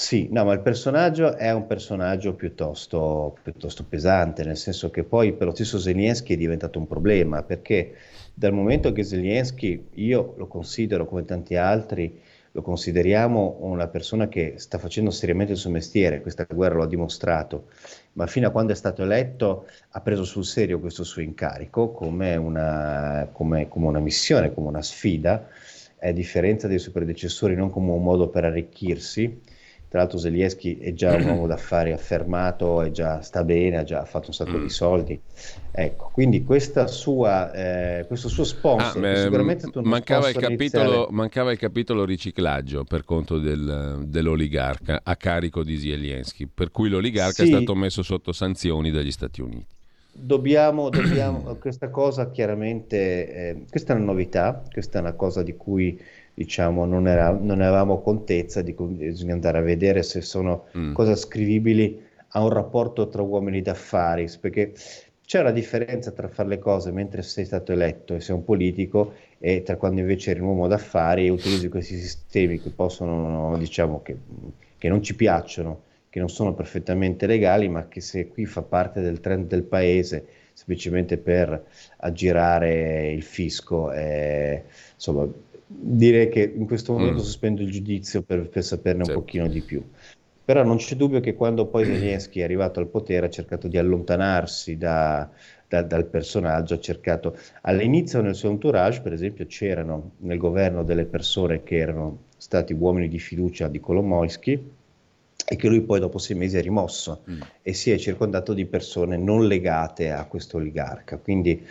Sì, no, ma il personaggio è un personaggio piuttosto, piuttosto pesante, nel senso che poi per lo stesso Zelensky è diventato un problema, perché dal momento che Zelensky, io lo considero come tanti altri, lo consideriamo una persona che sta facendo seriamente il suo mestiere, questa guerra lo ha dimostrato, ma fino a quando è stato eletto ha preso sul serio questo suo incarico come una, come, come una missione, come una sfida, a differenza dei suoi predecessori non come un modo per arricchirsi, tra l'altro Zelensky è già un <clears throat> uomo d'affari affermato, è già, sta bene, ha già fatto un sacco mm. di soldi. Ecco, quindi sua, eh, questo suo sponsor, ah, sicuramente mancava, il capitolo, mancava, il capitolo, riciclaggio per conto del, dell'oligarca a carico di Zelensky, per cui l'oligarca sì. è stato messo sotto sanzioni dagli Stati Uniti. Dobbiamo, <clears throat> dobbiamo questa cosa chiaramente, eh, questa è una novità, questa è una cosa di cui diciamo, non, era, non avevamo contezza, di, bisogna andare a vedere se sono mm. cose ascrivibili a un rapporto tra uomini d'affari, perché c'è una differenza tra fare le cose mentre sei stato eletto e sei un politico e tra quando invece eri un uomo d'affari e utilizzi questi sistemi che possono, diciamo, che, che non ci piacciono, che non sono perfettamente legali, ma che se qui fa parte del trend del paese semplicemente per aggirare il fisco, eh, insomma, direi che in questo momento mm. sospendo il giudizio per, per saperne sì. un pochino di più. Però non c'è dubbio che quando poi <clears throat> Zelensky è arrivato al potere ha cercato di allontanarsi da, da, dal personaggio, ha cercato all'inizio nel suo entourage, per esempio, c'erano nel governo delle persone che erano stati uomini di fiducia di Kolomoisky e che lui poi dopo sei mesi è rimosso mm. e si è circondato di persone non legate a questo oligarca, quindi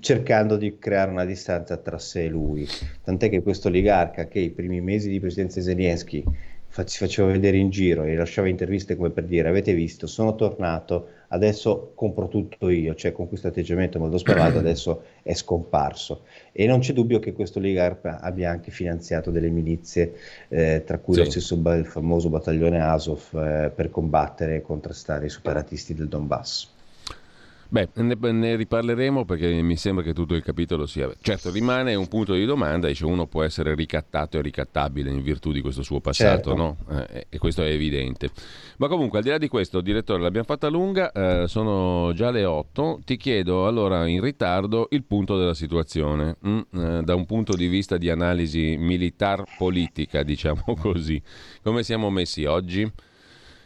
cercando di creare una distanza tra sé e lui. Tant'è che questo oligarca che i primi mesi di presidenza Zelensky si faceva vedere in giro e lasciava interviste come per dire avete visto, sono tornato, adesso compro tutto io, cioè con questo atteggiamento molto spavato <coughs> adesso è scomparso. E non c'è dubbio che questo oligarca abbia anche finanziato delle milizie, eh, tra cui sì. lo stesso il famoso battaglione Azov, eh, per combattere e contrastare i separatisti del Donbass. Beh, ne, ne, riparleremo perché mi sembra che tutto il capitolo sia... Certo, rimane un punto di domanda, dice uno può essere ricattato e ricattabile in virtù di questo suo passato, certo. no? Eh, e questo è evidente. Ma comunque, al di là di questo, direttore, l'abbiamo fatta lunga, eh, sono già le 8, ti chiedo allora in ritardo il punto della situazione, mm, eh, da un punto di vista di analisi militar-politica, <laughs> diciamo così. Come siamo messi oggi?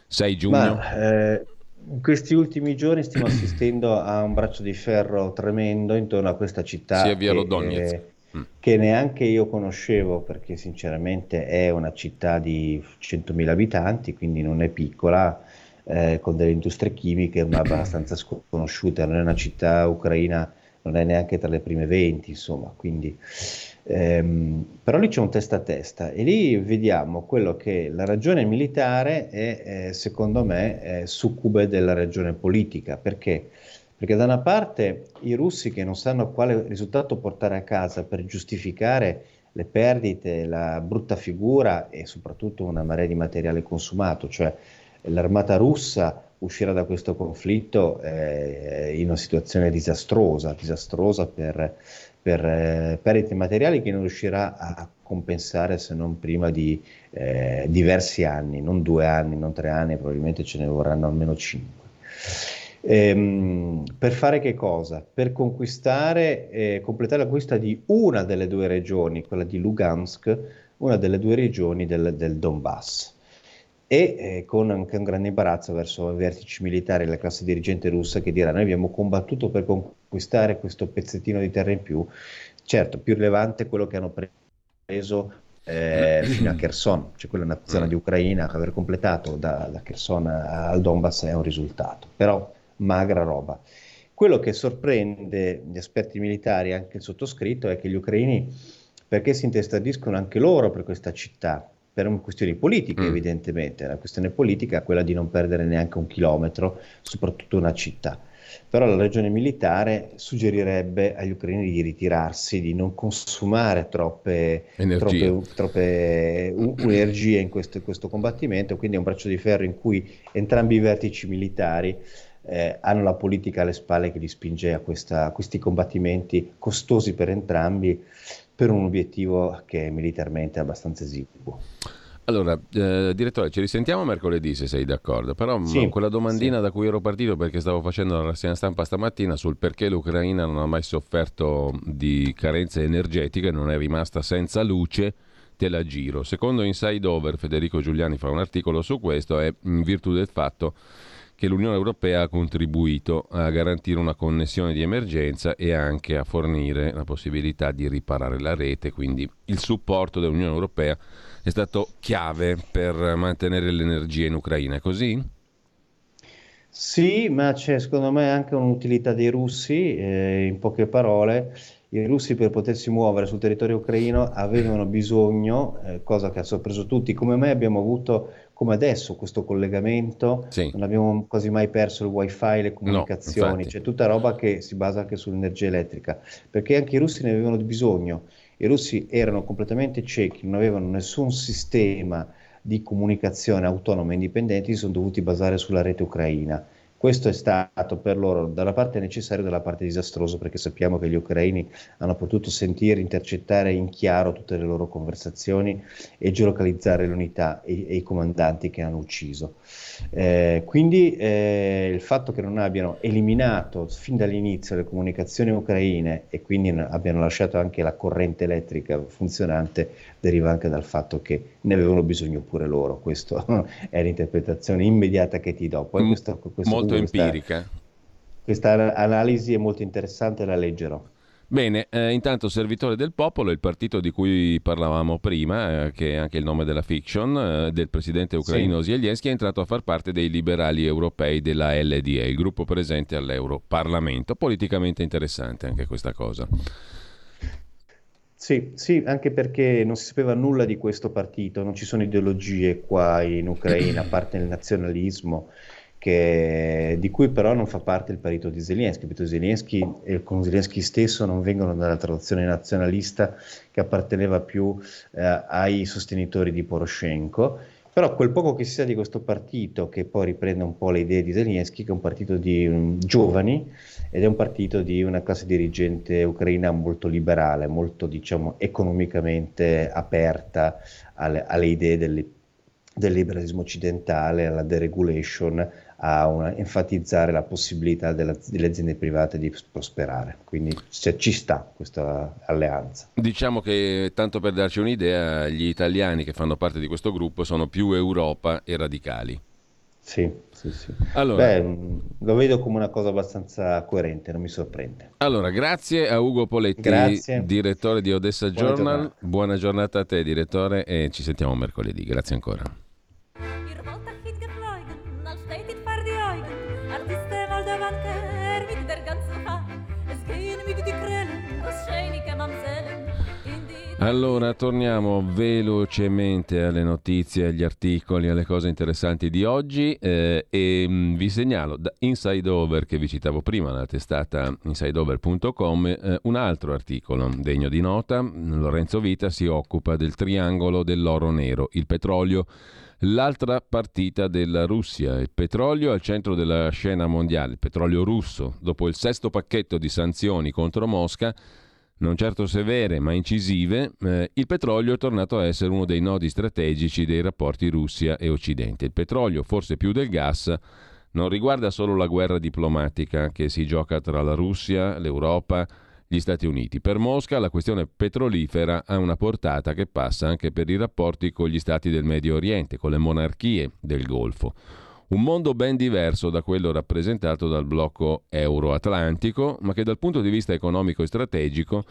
6 giugno? Ma, eh, in questi ultimi giorni stiamo <clears throat> assistendo a un braccio di ferro tremendo intorno a questa città Sia via che, eh, mm. che neanche io conoscevo perché sinceramente è una città di 100.000 abitanti, quindi non è piccola, eh, con delle industrie chimiche ma abbastanza <clears throat> sconosciute, non è una città ucraina, non è neanche tra le prime 20, insomma, quindi Ehm, però lì c'è un testa a testa e lì vediamo quello che la ragione militare è, eh, secondo me, è succube della ragione politica. Perché? Perché da una parte i russi che non sanno quale risultato portare a casa per giustificare le perdite, la brutta figura e soprattutto una marea di materiale consumato, cioè l'armata russa uscirà da questo conflitto eh, in una situazione disastrosa, disastrosa per, per eh, perdite materiali che non riuscirà a compensare se non prima di eh, diversi anni, non due anni, non tre anni, probabilmente ce ne vorranno almeno cinque. Ehm, per fare che cosa? Per conquistare, eh, completare la conquista di una delle due regioni, quella di Lugansk, una delle due regioni del, del Donbass e eh, con anche un grande imbarazzo verso i vertici militari e la classe dirigente russa che dirà noi abbiamo combattuto per conquistare questo pezzettino di terra in più. Certo, più rilevante è quello che hanno preso eh, <clears throat> fino a Kherson, cioè quella è una zona di Ucraina, aver completato da, da Kherson al Donbass è un risultato, però magra roba. Quello che sorprende gli esperti militari, anche il sottoscritto, è che gli ucraini, perché si intestardiscono anche loro per questa città, per questioni politiche mm. evidentemente, la questione politica è quella di non perdere neanche un chilometro, soprattutto una città. Però la ragione militare suggerirebbe agli ucraini di ritirarsi, di non consumare troppe, troppe, troppe uh, <clears throat> energie in questo, in questo, combattimento, quindi è un braccio di ferro in cui entrambi i vertici militari eh, hanno la politica alle spalle che li spinge a, questa, a questi combattimenti costosi per entrambi, per un obiettivo che è militarmente abbastanza esiguo. Allora, eh, direttore, ci risentiamo mercoledì se sei d'accordo, però sì, quella domandina sì. da cui ero partito perché stavo facendo la rassegna stampa stamattina sul perché l'Ucraina non ha mai sofferto di carenze energetiche, non è rimasta senza luce, te la giro. Secondo Inside Over, Federico Giuliani fa un articolo su questo, è in virtù del fatto che l'Unione Europea ha contribuito a garantire una connessione di emergenza e anche a fornire la possibilità di riparare la rete, quindi il supporto dell'Unione Europea è stato chiave per mantenere l'energia in Ucraina, è così? Sì, ma c'è secondo me anche un'utilità dei russi, eh, in poche parole, i russi per potersi muovere sul territorio ucraino avevano bisogno, eh, cosa che ha sorpreso tutti, come me abbiamo avuto come adesso questo collegamento, sì. non abbiamo quasi mai perso il wifi, le comunicazioni, no, c'è tutta roba che si basa anche sull'energia elettrica, perché anche i russi ne avevano bisogno. I russi erano completamente ciechi, non avevano nessun sistema di comunicazione autonoma e indipendente, si sono dovuti basare sulla rete ucraina questo è stato per loro da una parte necessario e dalla parte disastroso perché sappiamo che gli ucraini hanno potuto sentire, intercettare in chiaro tutte le loro conversazioni e geolocalizzare le unità e, e i comandanti che hanno ucciso. Eh, quindi eh, il fatto che non abbiano eliminato fin dall'inizio le comunicazioni ucraine e quindi abbiano lasciato anche la corrente elettrica funzionante deriva anche dal fatto che ne avevano bisogno pure loro. Questa <laughs> è l'interpretazione immediata che ti do. Poi questo, questo molto empirica. questa analisi è molto interessante, la leggerò. Bene, eh, intanto Servitore del Popolo, il partito di cui parlavamo prima, eh, che è anche il nome della fiction, eh, del presidente ucraino sì. Zelensky, è entrato a far parte dei liberali europei della LDE, il gruppo presente all'Europarlamento. Politicamente interessante anche questa cosa. Sì, sì, anche perché non si sapeva nulla di questo partito, non ci sono ideologie qua in Ucraina, a <clears throat> parte il nazionalismo che, di cui però non fa parte il partito di Zelensky, perché Zelensky e con Zelensky stesso non vengono dalla traduzione nazionalista che apparteneva più eh, ai sostenitori di Poroshenko, però quel poco che si sa di questo partito, che poi riprende un po' le idee di Zelensky, che è un partito di um, giovani ed è un partito di una classe dirigente ucraina molto liberale, molto diciamo economicamente aperta alle, alle idee del, del liberalismo occidentale, alla deregulation, a una, enfatizzare la possibilità della, delle aziende private di prosperare. Quindi cioè, ci sta questa alleanza. Diciamo che, tanto per darci un'idea, gli italiani che fanno parte di questo gruppo sono più Europa e radicali. Sì, sì, sì. Allora, Beh, lo vedo come una cosa abbastanza coerente, non mi sorprende. Allora, grazie a Ugo Poletti, grazie. direttore di Odessa Buona Journal. Giornata. Buona giornata a te, direttore, e ci sentiamo mercoledì. Grazie ancora. Allora, torniamo velocemente alle notizie, agli articoli, alle cose interessanti di oggi eh, e mh, mm, vi segnalo da Inside Over che vi citavo prima, la testata insideover.com, eh, un altro articolo degno di nota. Lorenzo Vita si occupa del triangolo dell'oro nero, il petrolio, l'altra partita della Russia, il petrolio al centro della scena mondiale, il petrolio russo, dopo il sesto pacchetto di sanzioni contro Mosca non certo severe ma incisive, eh, il petrolio è tornato a essere uno dei nodi strategici dei rapporti Russia e Occidente. Il petrolio, forse più del gas, non riguarda solo la guerra diplomatica che si gioca tra la Russia, l'Europa, gli Stati Uniti. Per Mosca la questione petrolifera ha una portata che passa anche per i rapporti con gli stati del Medio Oriente, con le monarchie del Golfo. Un mondo ben diverso da quello rappresentato dal blocco euro-atlantico, ma che dal punto di vista economico e strategico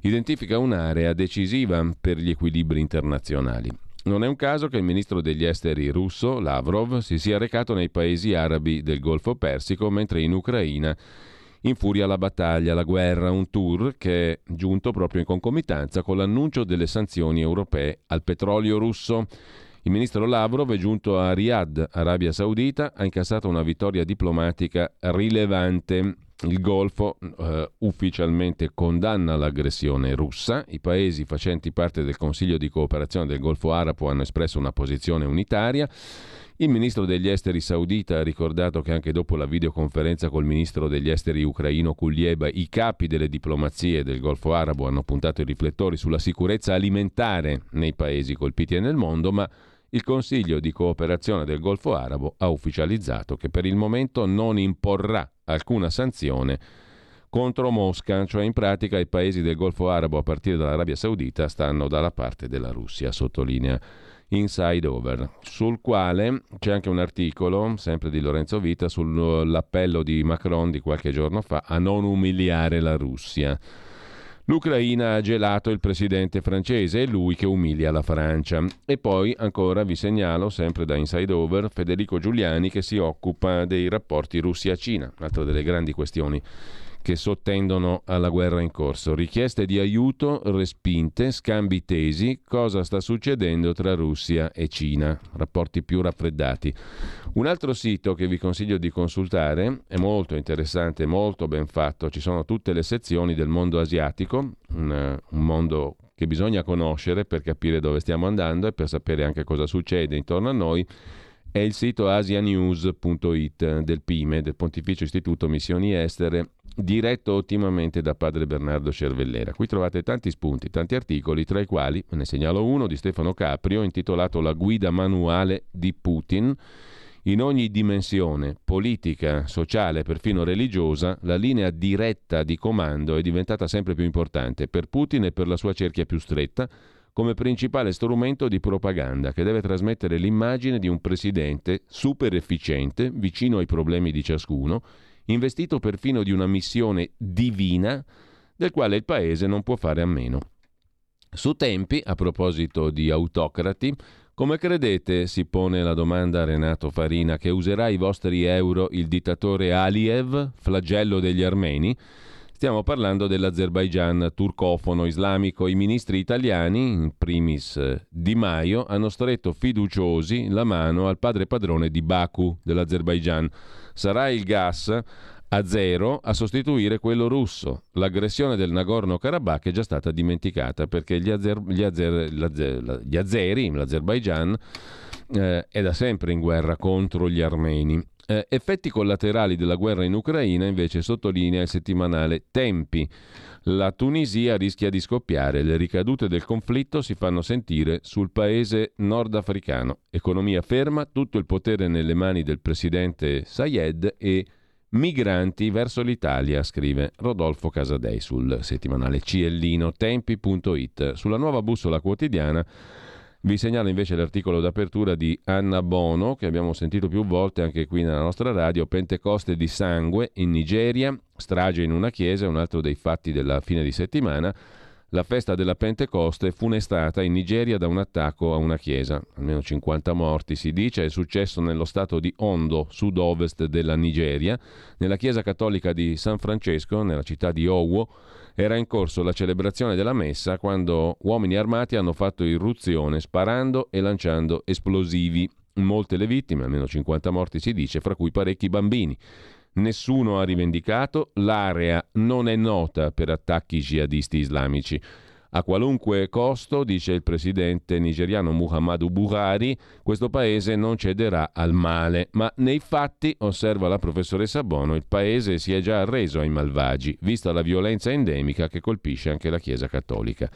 identifica un'area decisiva per gli equilibri internazionali. Non è un caso che il ministro degli esteri russo, Lavrov, si sia recato nei paesi arabi del Golfo Persico, mentre in Ucraina infuria la battaglia, la guerra, un tour che è giunto proprio in concomitanza con l'annuncio delle sanzioni europee al petrolio russo. Il ministro Lavrov è giunto a Riyadh, Arabia Saudita, ha incassato una vittoria diplomatica rilevante. Il Golfo eh, ufficialmente condanna l'aggressione russa. I paesi facenti parte del Consiglio di cooperazione del Golfo Arabo hanno espresso una posizione unitaria. Il ministro degli esteri saudita ha ricordato che anche dopo la videoconferenza col ministro degli esteri ucraino Kulieba, i capi delle diplomazie del Golfo Arabo hanno puntato i riflettori sulla sicurezza alimentare nei paesi colpiti nel mondo, ma il Consiglio di cooperazione del Golfo Arabo ha ufficializzato che per il momento non imporrà alcuna sanzione contro Mosca, cioè in pratica i paesi del Golfo Arabo a partire dall'Arabia Saudita stanno dalla parte della Russia, sottolinea Inside Over, sul quale c'è anche un articolo, sempre di Lorenzo Vita, sull'appello di Macron di qualche giorno fa a non umiliare la Russia. L'Ucraina ha gelato il presidente francese, è lui che umilia la Francia. E poi ancora vi segnalo, sempre da Inside Over, Federico Giuliani che si occupa dei rapporti Russia-Cina, altra delle grandi questioni che sottendono alla guerra in corso. Richieste di aiuto respinte, scambi tesi, cosa sta succedendo tra Russia e Cina, rapporti più raffreddati. Un altro sito che vi consiglio di consultare è molto interessante, molto ben fatto, ci sono tutte le sezioni del mondo asiatico, un, un mondo che bisogna conoscere per capire dove stiamo andando e per sapere anche cosa succede intorno a noi è il sito asianews.it del PIME, del Pontificio Istituto Missioni Estere, diretto ottimamente da padre Bernardo Cervellera. Qui trovate tanti spunti, tanti articoli, tra i quali ne segnalo uno di Stefano Caprio intitolato La guida manuale di Putin. In ogni dimensione, politica, sociale, perfino religiosa, la linea diretta di comando è diventata sempre più importante per Putin e per la sua cerchia più stretta, come principale strumento di propaganda che deve trasmettere l'immagine di un presidente super efficiente, vicino ai problemi di ciascuno, investito perfino di una missione divina del quale il paese non può fare a meno. Su tempi, a proposito di autocrati, come credete, si pone la domanda a Renato Farina, che userà i vostri euro il dittatore Aliyev, flagello degli armeni? Stiamo parlando dell'Azerbaigian turcofono islamico. I ministri italiani, in primis eh, Di Maio, hanno stretto fiduciosi la mano al padre padrone di Baku dell'Azerbaigian. Sarà il gas a zero a sostituire quello russo. L'aggressione del Nagorno-Karabakh è già stata dimenticata perché gli, Azer, gli, Azer, gli Azeri, l'Azerbaigian, eh, è da sempre in guerra contro gli armeni. Eh, effetti collaterali della guerra in Ucraina invece sottolinea il settimanale Tempi. La Tunisia rischia di scoppiare, le ricadute del conflitto si fanno sentire sul paese nordafricano. Economia ferma, tutto il potere nelle mani del presidente Sayed e Migranti verso l'Italia, scrive Rodolfo Casadei sul settimanale Ciellino Tempi.it. Sulla nuova bussola quotidiana vi segnalo invece l'articolo d'apertura di Anna Bono, che abbiamo sentito più volte anche qui nella nostra radio, Pentecoste di sangue in Nigeria, strage in una chiesa, un altro dei fatti della fine di settimana. La festa della Pentecoste funestata in Nigeria da un attacco a una chiesa. Almeno 50 morti si dice, è successo nello stato di Ondo, sud-ovest della Nigeria, nella chiesa cattolica di San Francesco, nella città di Owo. Era in corso la celebrazione della messa quando uomini armati hanno fatto irruzione sparando e lanciando esplosivi. Molte le vittime, almeno 50 morti si dice, fra cui parecchi bambini. Nessuno ha rivendicato, l'area non è nota per attacchi jihadisti islamici. A qualunque costo, dice il presidente nigeriano Muhammadu Buhari, questo paese non cederà al male. Ma nei fatti, osserva la professoressa Bono, il paese si è già arreso ai malvagi, vista la violenza endemica che colpisce anche la Chiesa cattolica.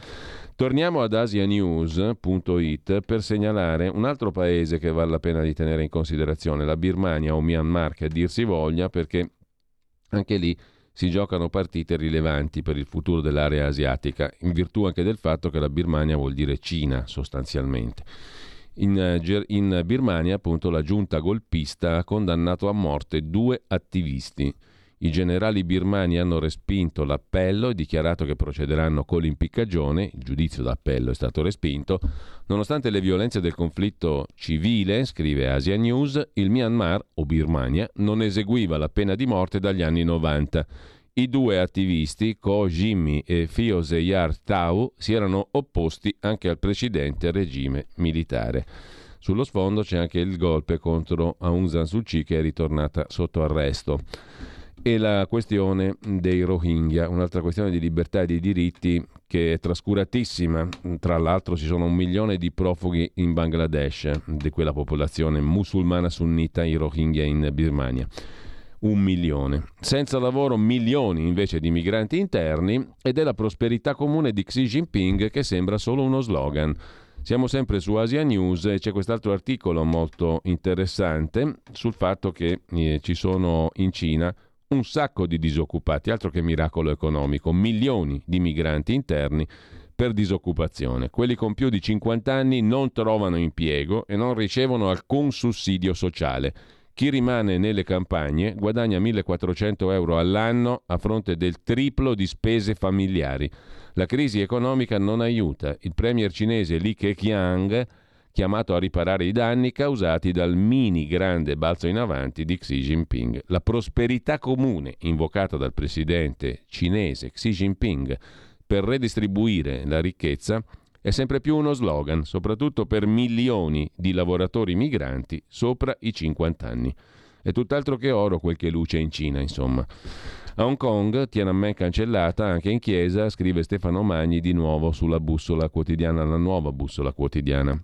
Torniamo ad asianews.it per segnalare un altro paese che vale la pena di tenere in considerazione, la Birmania o Myanmar, che dir si voglia, perché anche lì si giocano partite rilevanti per il futuro dell'area asiatica, in virtù anche del fatto che la Birmania vuol dire Cina sostanzialmente. In, eh, in Birmania, appunto, la giunta golpista ha condannato a morte due attivisti. I generali birmani hanno respinto l'appello e dichiarato che procederanno con l'impiccagione, il giudizio d'appello è stato respinto, nonostante le violenze del conflitto civile, scrive Asia News, il Myanmar o Birmania non eseguiva la pena di morte dagli anni 90. I due attivisti, Ko Jimmy e Fio Zeyar Tau, si erano opposti anche al precedente regime militare. Sullo sfondo c'è anche il golpe contro Aung San Suu Kyi che è ritornata sotto arresto e la questione dei Rohingya, un'altra questione di libertà e di diritti che è trascuratissima. Tra l'altro ci sono un milione di profughi in Bangladesh, di quella popolazione musulmana sunnita, i Rohingya in Birmania. Un milione. Senza lavoro milioni invece di migranti interni ed è la prosperità comune di Xi Jinping che sembra solo uno slogan. Siamo sempre su Asia News e c'è quest'altro articolo molto interessante sul fatto che eh, ci sono in Cina un sacco di disoccupati, altro che miracolo economico, milioni di migranti interni per disoccupazione. Quelli con più di 50 anni non trovano impiego e non ricevono alcun sussidio sociale. Chi rimane nelle campagne guadagna 1400 euro all'anno a fronte del triplo di spese familiari. La crisi economica non aiuta. Il premier cinese Li Keqiang chiamato a riparare i danni causati dal mini grande balzo in avanti di Xi Jinping. La prosperità comune invocata dal presidente cinese Xi Jinping per redistribuire la ricchezza è sempre più uno slogan, soprattutto per milioni di lavoratori migranti sopra i 50 anni. È tutt'altro che oro quel che luce in Cina, insomma. A Hong Kong, Tiananmen cancellata, anche in chiesa, scrive Stefano Magni di nuovo sulla bussola quotidiana, la nuova bussola quotidiana.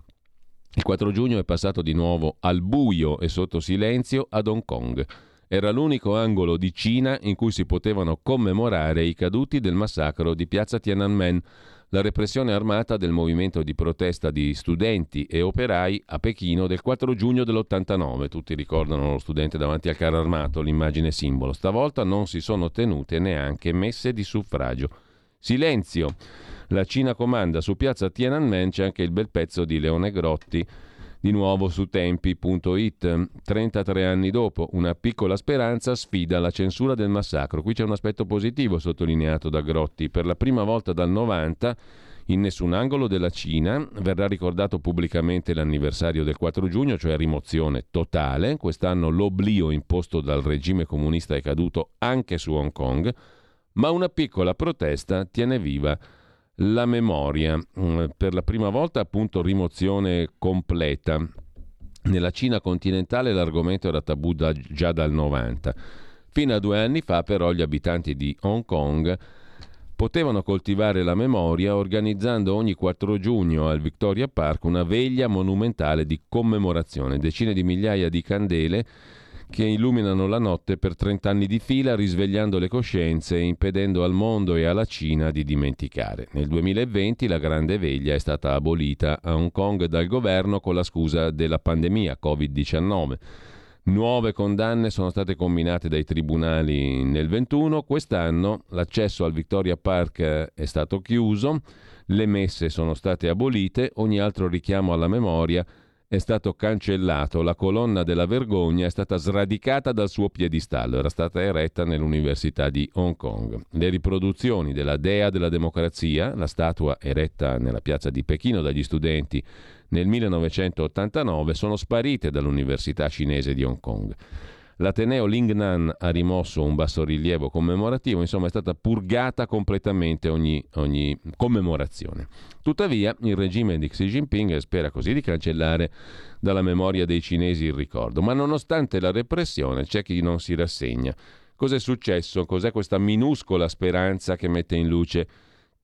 Il 4 giugno è passato di nuovo al buio e sotto silenzio ad Hong Kong. Era l'unico angolo di Cina in cui si potevano commemorare i caduti del massacro di piazza Tiananmen, la repressione armata del movimento di protesta di studenti e operai a Pechino del 4 giugno dell'89. Tutti ricordano lo studente davanti al carro armato, l'immagine simbolo. Stavolta non si sono tenute neanche messe di suffragio. Silenzio! La Cina comanda su piazza Tiananmen c'è anche il bel pezzo di Leone Grotti di nuovo su tempi.it. 33 anni dopo, una piccola speranza sfida la censura del massacro. Qui c'è un aspetto positivo sottolineato da Grotti. Per la prima volta dal 90 in nessun angolo della Cina verrà ricordato pubblicamente l'anniversario del 4 giugno, cioè rimozione totale. Quest'anno l'oblio imposto dal regime comunista è caduto anche su Hong Kong, ma una piccola protesta tiene viva la memoria. Mm, per la prima volta appunto rimozione completa. Nella Cina continentale l'argomento era tabù da, già dal 90. Fino a due anni fa però gli abitanti di Hong Kong potevano coltivare la memoria organizzando ogni 4 giugno al Victoria Park una veglia monumentale di commemorazione, decine di migliaia di candele che illuminano la notte per 30 anni di fila, risvegliando le coscienze e impedendo al mondo e alla Cina di dimenticare. Nel 2020 la grande veglia è stata abolita a Hong Kong dal governo con la scusa della pandemia Covid-19. Nuove condanne sono state combinate dai tribunali nel 21, quest'anno l'accesso al Victoria Park è stato chiuso, le messe sono state abolite, ogni altro richiamo alla memoria è stato cancellato, la colonna della vergogna è stata sradicata dal suo piedistallo, era stata eretta nell'Università di Hong Kong. Le riproduzioni della Dea della Democrazia, la statua eretta nella piazza di Pechino dagli studenti nel 1989, sono sparite dall'Università cinese di Hong Kong. L'Ateneo Lingnan ha rimosso un bassorilievo commemorativo, insomma è stata purgata completamente ogni, ogni commemorazione. Tuttavia il regime di Xi Jinping spera così di cancellare dalla memoria dei cinesi il ricordo, ma nonostante la repressione c'è chi non si rassegna. Cos'è successo? Cos'è questa minuscola speranza che mette in luce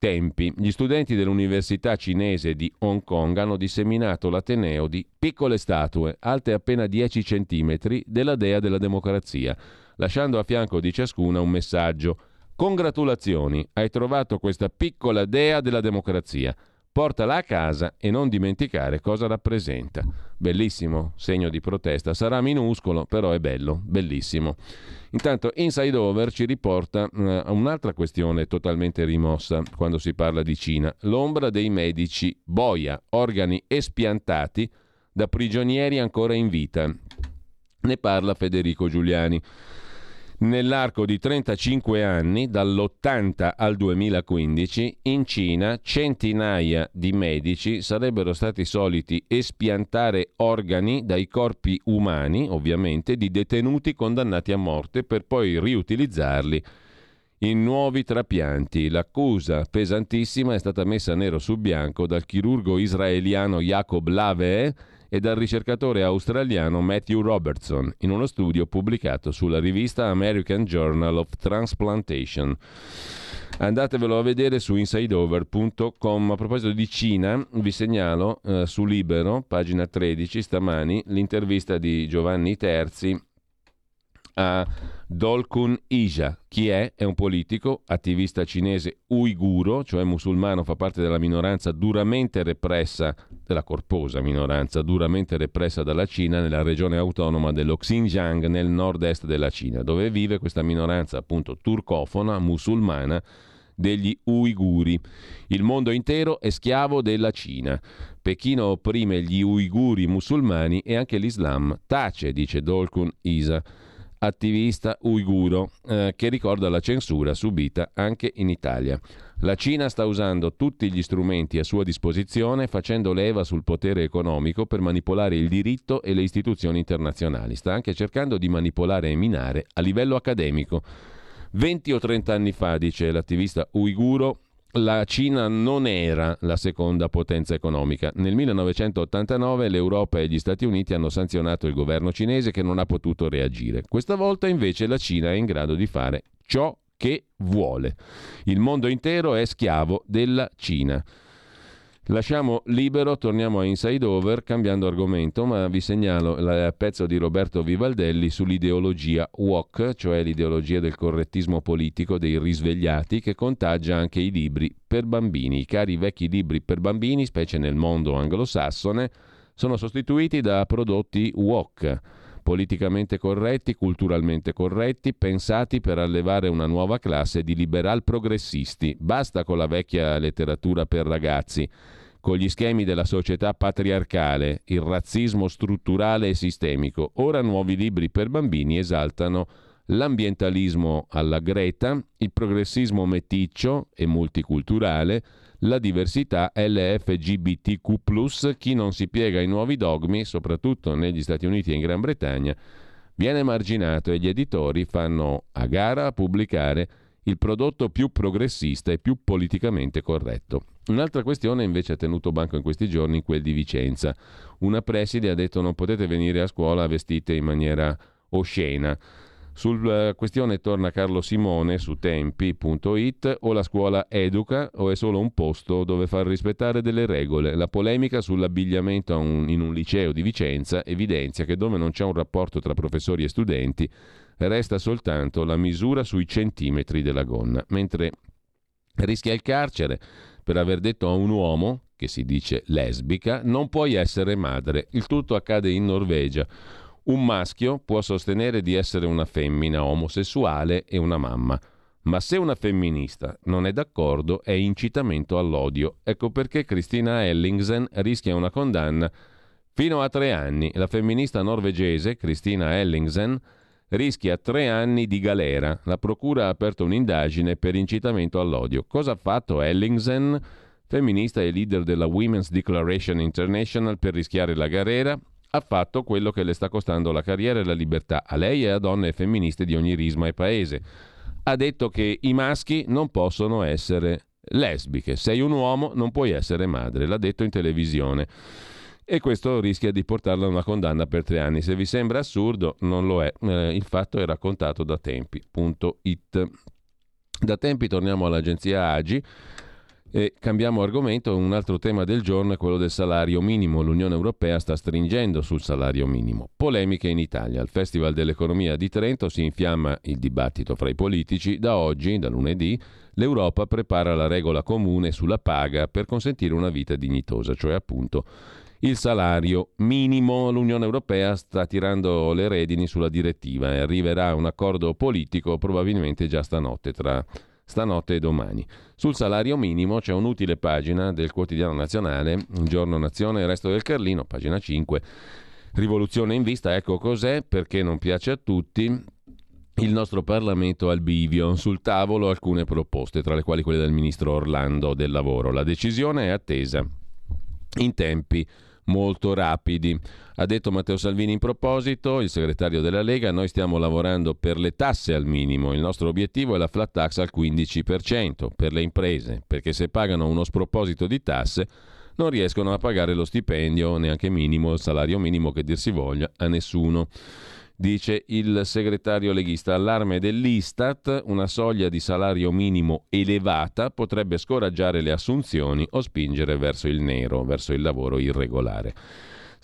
tempi, gli studenti dell'Università cinese di Hong Kong hanno disseminato l'Ateneo di piccole statue, alte appena 10 cm, della dea della democrazia, lasciando a fianco di ciascuna un messaggio. Congratulazioni, hai trovato questa piccola dea della democrazia. Portala a casa e non dimenticare cosa rappresenta. Bellissimo, segno di protesta. Sarà minuscolo, però è bello, bellissimo. Intanto Inside Over ci riporta uh, a un'altra questione totalmente rimossa quando si parla di Cina. L'ombra dei medici boia, organi espiantati da prigionieri ancora in vita. Ne parla Federico Giuliani. Nell'arco di 35 anni, dall'80 al 2015, in Cina centinaia di medici sarebbero stati soliti espiantare organi dai corpi umani, ovviamente, di detenuti condannati a morte per poi riutilizzarli in nuovi trapianti. L'accusa pesantissima è stata messa nero su bianco dal chirurgo israeliano Jacob Lavee e dal ricercatore australiano Matthew Robertson in uno studio pubblicato sulla rivista American Journal of Transplantation. Andatevelo a vedere su insideover.com. A proposito di Cina, vi segnalo eh, su Libero, pagina 13, stamani, l'intervista di Giovanni Terzi a Dolkun Ija. Chi è? È un politico, attivista cinese uiguro, cioè musulmano, fa parte della minoranza duramente repressa, della corposa minoranza duramente repressa dalla Cina nella regione autonoma dello Xinjiang nel nord-est della Cina, dove vive questa minoranza appunto turcofona, musulmana, degli uiguri. Il mondo intero è schiavo della Cina. Pechino opprime gli uiguri musulmani e anche l'Islam tace, dice Dolkun Isa attivista uiguro eh, che ricorda la censura subita anche in Italia. La Cina sta usando tutti gli strumenti a sua disposizione facendo leva sul potere economico per manipolare il diritto e le istituzioni internazionali. Sta anche cercando di manipolare e minare a livello accademico. 20 o 30 anni fa, dice l'attivista uiguro, la Cina non era la seconda potenza economica. Nel 1989 l'Europa e gli Stati Uniti hanno sanzionato il governo cinese che non ha potuto reagire. Questa volta invece la Cina è in grado di fare ciò che vuole. Il mondo intero è schiavo della Cina. Lasciamo libero, torniamo a Inside Over cambiando argomento, ma vi segnalo il pezzo di Roberto Vivaldelli sull'ideologia WOC, cioè l'ideologia del correttismo politico dei risvegliati che contagia anche i libri per bambini. I cari vecchi libri per bambini, specie nel mondo anglosassone, sono sostituiti da prodotti WOC politicamente corretti, culturalmente corretti, pensati per allevare una nuova classe di liberal progressisti. Basta con la vecchia letteratura per ragazzi con gli schemi della società patriarcale, il razzismo strutturale e sistemico. Ora nuovi libri per bambini esaltano l'ambientalismo alla Greta, il progressismo meticcio e multiculturale, la diversità LFGBTQ, chi non si piega ai nuovi dogmi, soprattutto negli Stati Uniti e in Gran Bretagna, viene marginato e gli editori fanno a gara a pubblicare il prodotto più progressista e più politicamente corretto. Un'altra questione invece ha tenuto banco in questi giorni, quel di Vicenza. Una preside ha detto non potete venire a scuola vestite in maniera oscena. Sulla eh, questione torna Carlo Simone su tempi.it o la scuola educa o è solo un posto dove far rispettare delle regole. La polemica sull'abbigliamento in un liceo di Vicenza evidenzia che dove non c'è un rapporto tra professori e studenti resta soltanto la misura sui centimetri della gonna, mentre rischia il carcere per aver detto a un uomo, che si dice lesbica, non puoi essere madre. Il tutto accade in Norvegia. Un maschio può sostenere di essere una femmina omosessuale e una mamma. Ma se una femminista non è d'accordo è incitamento all'odio. Ecco perché Cristina Ellingsen rischia una condanna fino a tre anni. La femminista norvegese Cristina Ellingsen rischia tre anni di galera. La procura ha aperto un'indagine per incitamento all'odio. Cosa ha fatto Ellingsen, femminista e leader della Women's Declaration International, per rischiare la galera? Ha fatto quello che le sta costando la carriera e la libertà a lei e a donne femministe di ogni risma e paese. Ha detto che i maschi non possono essere lesbiche. Sei un uomo, non puoi essere madre. L'ha detto in televisione e questo rischia di portarla a una condanna per tre anni. Se vi sembra assurdo, non lo è. Eh, il fatto è raccontato da tempi.it. Da tempi torniamo all'agenzia Agi. E cambiamo argomento, un altro tema del giorno è quello del salario minimo. L'Unione Europea sta stringendo sul salario minimo. Polemiche in Italia. Al Festival dell'Economia di Trento si infiamma il dibattito fra i politici. Da oggi, da lunedì, l'Europa prepara la regola comune sulla paga per consentire una vita dignitosa, cioè appunto il salario minimo. L'Unione Europea sta tirando le redini sulla direttiva e arriverà un accordo politico probabilmente già stanotte, tra stanotte e domani. Sul salario minimo c'è un'utile pagina del quotidiano nazionale, Giorno Nazione e Resto del Carlino, pagina 5. Rivoluzione in vista, ecco cos'è, perché non piace a tutti. Il nostro Parlamento al bivio, sul tavolo alcune proposte, tra le quali quelle del ministro Orlando del Lavoro. La decisione è attesa in tempi molto rapidi. Ha detto Matteo Salvini in proposito, il segretario della Lega, noi stiamo lavorando per le tasse al minimo, il nostro obiettivo è la flat tax al 15% per le imprese, perché se pagano uno sproposito di tasse non riescono a pagare lo stipendio, neanche minimo, il salario minimo che dir si voglia, a nessuno dice il segretario leghista. Allarme dell'Istat, una soglia di salario minimo elevata potrebbe scoraggiare le assunzioni o spingere verso il nero, verso il lavoro irregolare.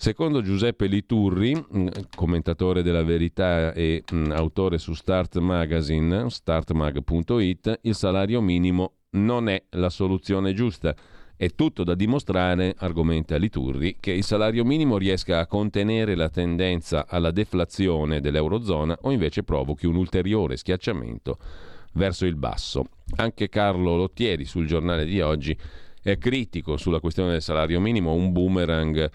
Secondo Giuseppe Liturri, mm, commentatore della verità e mm, autore su Start Magazine, startmag.it, il salario minimo non è la soluzione giusta. È tutto da dimostrare, argomenta Liturri, che il salario minimo riesca a contenere la tendenza alla deflazione dell'Eurozona o invece provochi un ulteriore schiacciamento verso il basso. Anche Carlo Lottieri sul giornale di oggi è critico sulla questione del salario minimo, un boomerang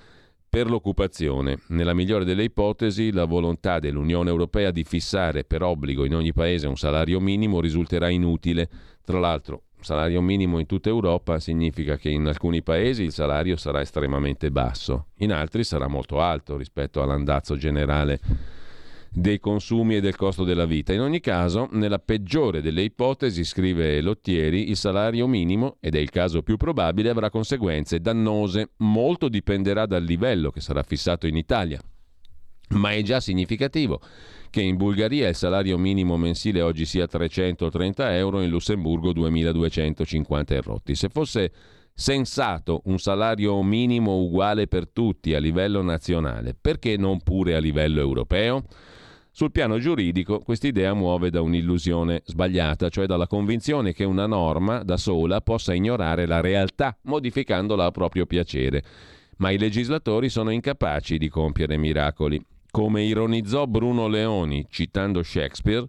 per l'occupazione. Nella migliore delle ipotesi, la volontà dell'Unione Europea di fissare per obbligo in ogni paese un salario minimo risulterà inutile. Tra l'altro, salario minimo in tutta Europa significa che in alcuni paesi il salario sarà estremamente basso, in altri sarà molto alto rispetto all'andazzo generale dei consumi e del costo della vita. In ogni caso, nella peggiore delle ipotesi, scrive Lottieri, il salario minimo, ed è il caso più probabile, avrà conseguenze dannose. Molto dipenderà dal livello che sarà fissato in Italia. Ma è già significativo che in Bulgaria il salario minimo mensile oggi sia 330 euro, in Lussemburgo 2250 e rotti. Se fosse sensato un salario minimo uguale per tutti a livello nazionale, perché non pure a livello europeo? Sul piano giuridico quest'idea muove da un'illusione sbagliata, cioè dalla convinzione che una norma da sola possa ignorare la realtà, modificandola a proprio piacere. Ma i legislatori sono incapaci di compiere miracoli. Come ironizzò Bruno Leoni citando Shakespeare,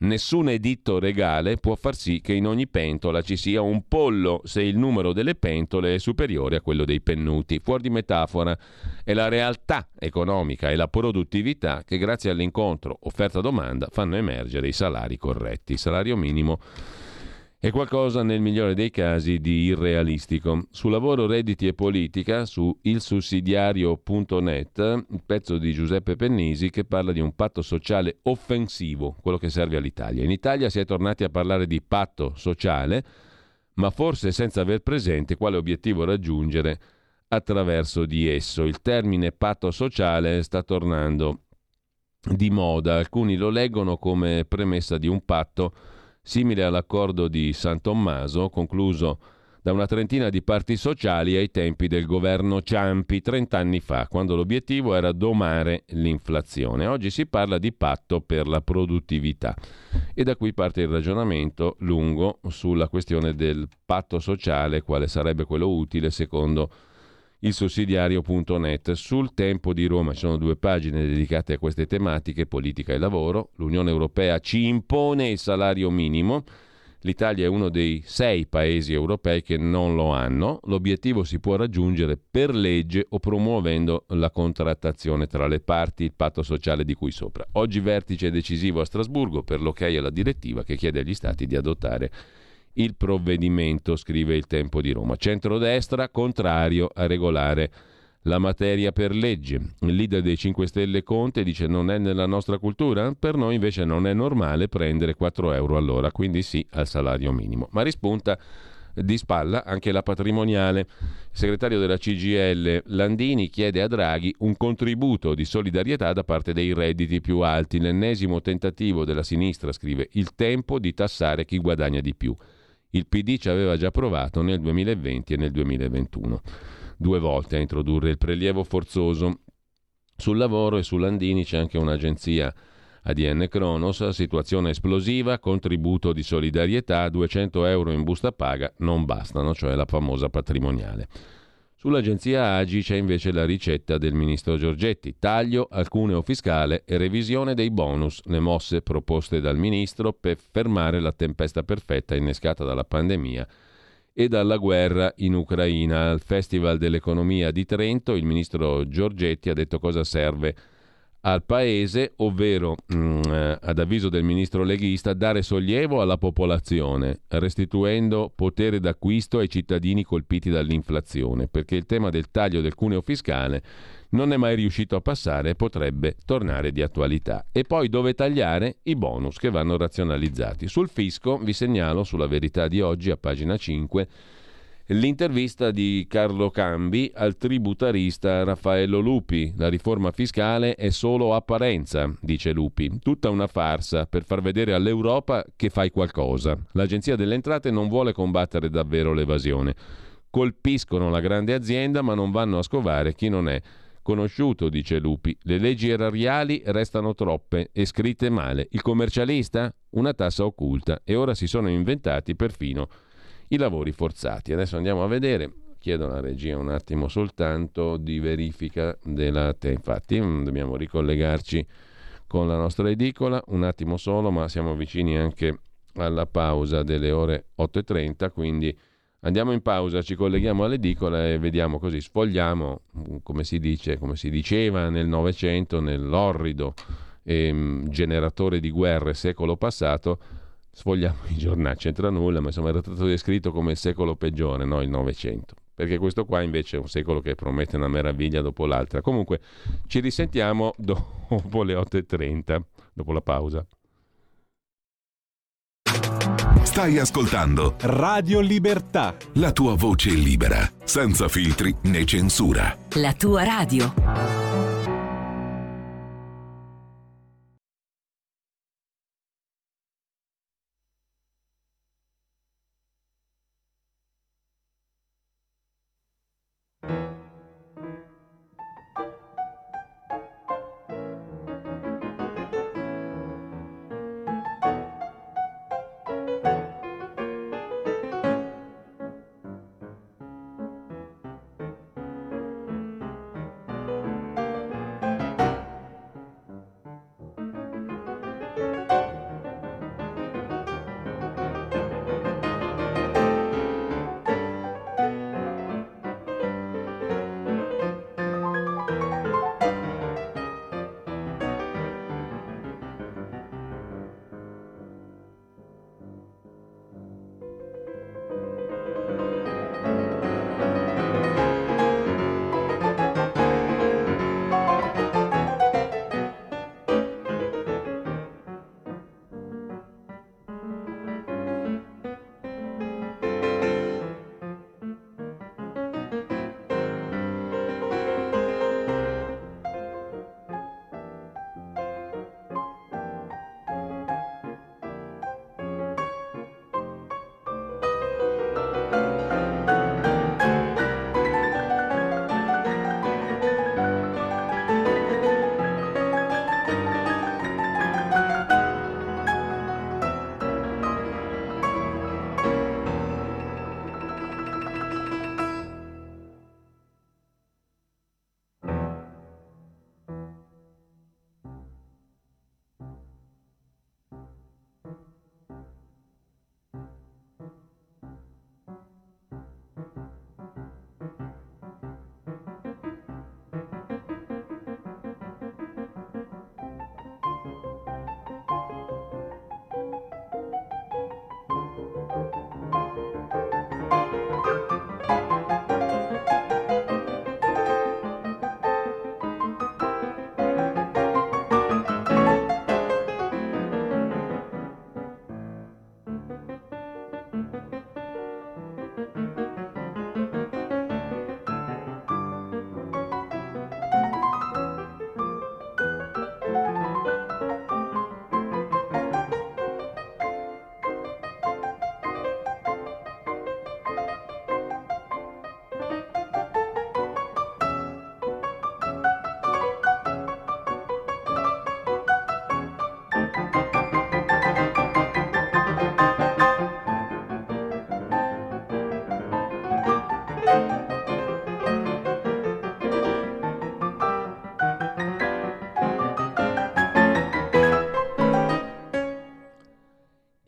Nessun editto regale può far sì che in ogni pentola ci sia un pollo se il numero delle pentole è superiore a quello dei pennuti. Fuori di metafora è la realtà economica e la produttività che grazie all'incontro offerta-domanda fanno emergere i salari corretti. Salario minimo è qualcosa nel migliore dei casi di irrealistico. Su lavoro, redditi e politica, su ilsussidiario.net, il pezzo di Giuseppe Pennisi che parla di un patto sociale offensivo, quello che serve all'Italia. In Italia si è tornati a parlare di patto sociale, ma forse senza aver presente quale obiettivo raggiungere attraverso di esso. Il termine patto sociale sta tornando di moda, alcuni lo leggono come premessa di un patto simile all'accordo di San Tommaso concluso da una trentina di parti sociali ai tempi del governo Ciampi 30 anni fa, quando l'obiettivo era domare l'inflazione. Oggi si parla di patto per la produttività e da qui parte il ragionamento lungo sulla questione del patto sociale, quale sarebbe quello utile secondo il sussidiario.net. Sul tempo di Roma ci sono due pagine dedicate a queste tematiche, politica e lavoro. L'Unione Europea ci impone il salario minimo. L'Italia è uno dei sei paesi europei che non lo hanno. L'obiettivo si può raggiungere per legge o promuovendo la contrattazione tra le parti, il patto sociale di cui sopra. Oggi vertice decisivo a Strasburgo per l'ok alla direttiva che chiede agli Stati di adottare il provvedimento, scrive il Tempo di Roma. Centrodestra contrario a regolare la materia per legge. Il leader dei 5 Stelle Conte dice non è nella nostra cultura, per noi invece non è normale prendere 4 euro all'ora, quindi sì al salario minimo. Ma rispunta di spalla anche la patrimoniale. Il segretario della CGL Landini chiede a Draghi un contributo di solidarietà da parte dei redditi più alti. L'ennesimo tentativo della sinistra, scrive, il tempo di tassare chi guadagna di più. Il PD ci aveva già provato nel 2020 e nel 2021, due volte a introdurre il prelievo forzoso. Sul lavoro e su Landini c'è anche un'agenzia ADN Kronos, situazione esplosiva, contributo di solidarietà, 200 euro in busta paga non bastano, cioè la famosa patrimoniale. Sull'agenzia Agi c'è invece la ricetta del ministro Giorgetti, taglio al cuneo fiscale e revisione dei bonus, le mosse proposte dal ministro per fermare la tempesta perfetta innescata dalla pandemia e dalla guerra in Ucraina. Al Festival dell'Economia di Trento il ministro Giorgetti ha detto cosa serve al Paese, ovvero mh, mm, eh, ad avviso del ministro leghista, dare sollievo alla popolazione, restituendo potere d'acquisto ai cittadini colpiti dall'inflazione, perché il tema del taglio del cuneo fiscale non è mai riuscito a passare e potrebbe tornare di attualità. E poi dove tagliare? I bonus che vanno razionalizzati. Sul fisco vi segnalo sulla verità di oggi a pagina 5 L'intervista di Carlo Cambi al tributarista Raffaello Lupi. La riforma fiscale è solo apparenza, dice Lupi. Tutta una farsa per far vedere all'Europa che fai qualcosa. L'Agenzia delle Entrate non vuole combattere davvero l'evasione. Colpiscono la grande azienda ma non vanno a scovare chi non è conosciuto, dice Lupi. Le leggi erariali restano troppe e scritte male. Il commercialista? Una tassa occulta. E ora si sono inventati perfino i lavori forzati. Adesso andiamo a vedere, chiedo alla regia un attimo soltanto di verifica della te. Infatti mm, dobbiamo ricollegarci con la nostra edicola, un attimo solo, ma siamo vicini anche alla pausa delle ore 8.30, quindi andiamo in pausa, ci colleghiamo all'edicola e vediamo così, sfogliamo, mm, come si dice, come si diceva nel Novecento, nell'orrido eh, generatore di guerre secolo passato, sfogliamo i giornali, c'entra nulla, ma insomma era stato descritto come il secolo peggiore, no? il Novecento. Perché questo qua invece è un secolo che promette una meraviglia dopo l'altra. Comunque ci risentiamo <laughs> dopo le 8.30, dopo la pausa. Stai ascoltando Radio Libertà. La tua voce libera, senza filtri né censura. La tua radio.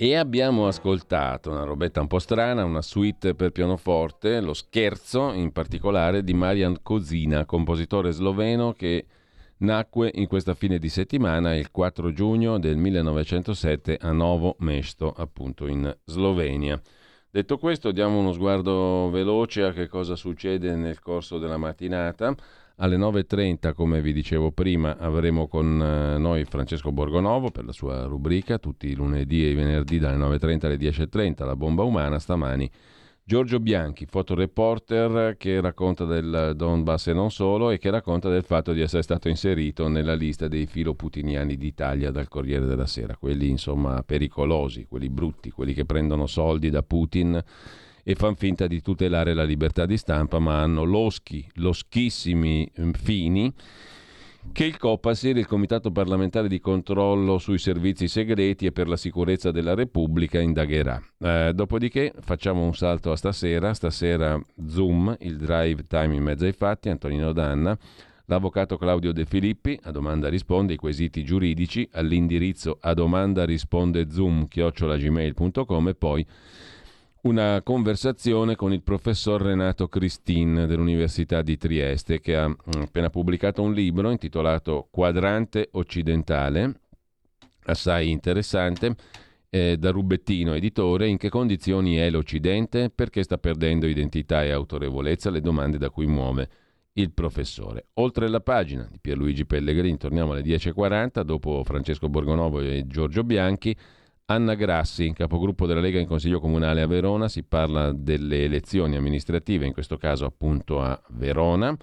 E abbiamo ascoltato una robetta un po' strana, una suite per pianoforte, lo scherzo in particolare di Marian Kozina, compositore sloveno che nacque in questa fine di settimana il 4 giugno del 1907 a Novo Mesto, appunto in Slovenia. Detto questo, diamo uno sguardo veloce a che cosa succede nel corso della mattinata. Alle 9.30, come vi dicevo prima, avremo con eh, noi Francesco Borgonovo per la sua rubrica, tutti i lunedì e i venerdì dalle 9.30 alle 10.30, la bomba umana, stamani Giorgio Bianchi, fotoreporter che racconta del Donbass e non solo e che racconta del fatto di essere stato inserito nella lista dei filoputiniani d'Italia dal Corriere della Sera, quelli insomma pericolosi, quelli brutti, quelli che prendono soldi da Putin e fanno finta di tutelare la libertà di stampa, ma hanno loschi, loschissimi mm, fini che il COPASIR, il Comitato parlamentare di controllo sui servizi segreti e per la sicurezza della Repubblica, indagherà. Eh, dopodiché facciamo un salto a stasera, stasera Zoom, il drive time in mezzo ai fatti, Antonino Danna, l'avvocato Claudio De Filippi, a domanda risponde i quesiti giuridici all'indirizzo a domanda risponde zoom chiocciolagmail.com e poi una conversazione con il professor Renato Cristin dell'Università di Trieste che ha mm, appena pubblicato un libro intitolato Quadrante occidentale, assai interessante, eh, da Rubettino editore, in che condizioni è l'Occidente, perché sta perdendo identità e autorevolezza, le domande da cui muove il professore. Oltre la pagina di Pierluigi Pellegrini, torniamo alle 10.40, dopo Francesco Borgonovo e Giorgio Bianchi, Anna Grassi, capogruppo della Lega in Consiglio Comunale a Verona, si parla delle elezioni amministrative, in questo caso appunto a Verona.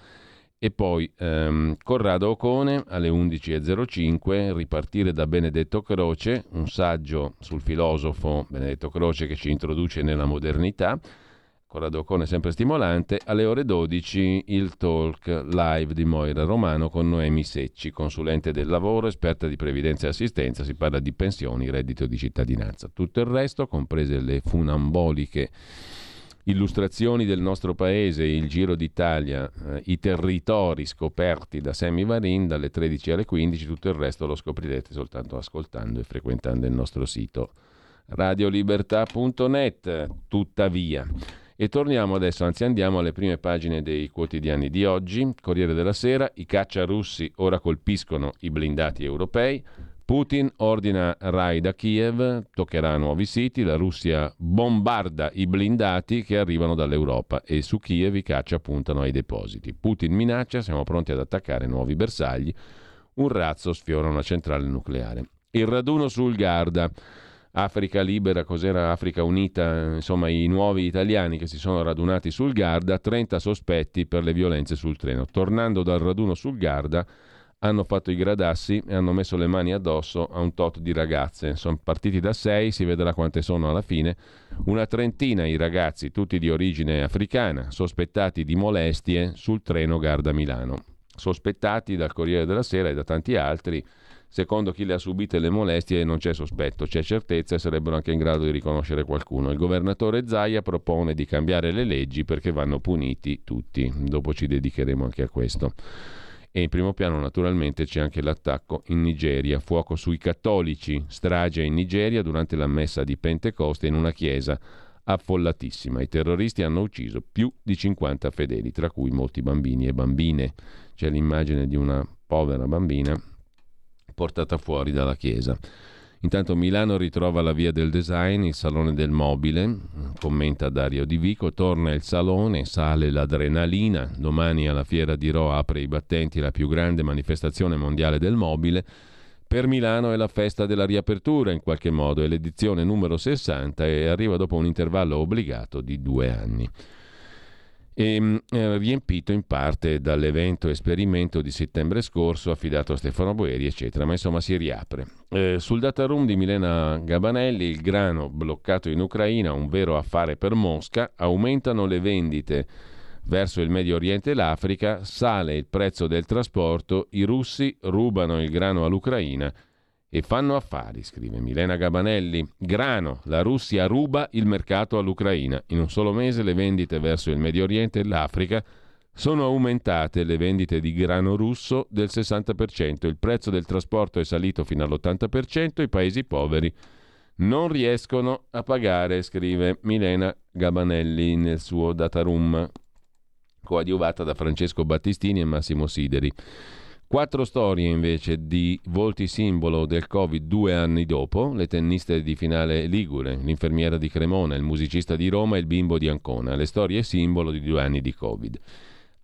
E poi ehm, Corrado Ocone alle 11.05, ripartire da Benedetto Croce, un saggio sul filosofo Benedetto Croce che ci introduce nella modernità. Corrado Ocone sempre stimolante. Alle ore 12 il talk live di Moira Romano con Noemi Secci, consulente del lavoro, esperta di previdenza e assistenza. Si parla di pensioni, reddito di cittadinanza. Tutto il resto, comprese le funamboliche illustrazioni del nostro paese, il Giro d'Italia, eh, i territori scoperti da Sammy Varin dalle 13 alle 15, tutto il resto lo scoprirete soltanto ascoltando e frequentando il nostro sito radiolibertà.net. Tuttavia, e torniamo adesso, anzi andiamo alle prime pagine dei quotidiani di oggi. Corriere della Sera, i caccia russi ora colpiscono i blindati europei. Putin ordina raid a Kiev, toccherà nuovi siti, la Russia bombarda i blindati che arrivano dall'Europa e su Kiev i caccia puntano ai depositi. Putin minaccia, siamo pronti ad attaccare nuovi bersagli, un razzo sfiora una centrale nucleare. Il raduno sul Garda. Africa Libera, cos'era Africa Unita, insomma i nuovi italiani che si sono radunati sul Garda, 30 sospetti per le violenze sul treno. Tornando dal raduno sul Garda, hanno fatto i gradassi e hanno messo le mani addosso a un tot di ragazze. Sono partiti da sei, si vedrà quante sono alla fine. Una trentina i ragazzi, tutti di origine africana, sospettati di molestie sul treno Garda-Milano. Sospettati dal Corriere della Sera e da tanti altri Secondo chi le ha subite le molestie non c'è sospetto, c'è certezza e sarebbero anche in grado di riconoscere qualcuno. Il governatore Zaia propone di cambiare le leggi perché vanno puniti tutti. Dopo ci dedicheremo anche a questo. E in primo piano naturalmente c'è anche l'attacco in Nigeria, fuoco sui cattolici, strage in Nigeria durante la messa di Pentecoste in una chiesa affollatissima. I terroristi hanno ucciso più di 50 fedeli, tra cui molti bambini e bambine. C'è l'immagine di una povera bambina portata fuori dalla chiesa. Intanto Milano ritrova la via del design, il salone del mobile, commenta Dario Di Vico, torna il salone, sale l'adrenalina, domani alla fiera di Ro apre i battenti la più grande manifestazione mondiale del mobile, per Milano è la festa della riapertura in qualche modo, è l'edizione numero 60 e arriva dopo un intervallo obbligato di due anni e ehm, eh, riempito in parte dall'evento esperimento di settembre scorso affidato a Stefano Boeri, eccetera, ma insomma si riapre. Eh, sul data room di Milena Gabanelli, il grano bloccato in Ucraina, un vero affare per Mosca, aumentano le vendite verso il Medio Oriente e l'Africa, sale il prezzo del trasporto, i russi rubano il grano all'Ucraina e fanno affari, scrive Milena Gabanelli. Grano, la Russia ruba il mercato all'Ucraina. In un solo mese le vendite verso il Medio Oriente e l'Africa sono aumentate le vendite di grano russo del 60%, il prezzo del trasporto è salito fino all'80%, i paesi poveri non riescono a pagare, scrive Milena Gabanelli nel suo data room, coadiuvata da Francesco Battistini e Massimo Sideri. Quattro storie invece di volti simbolo del Covid due anni dopo, le tenniste di finale Ligure, l'infermiera di Cremona, il musicista di Roma e il bimbo di Ancona, le storie simbolo di due anni di Covid.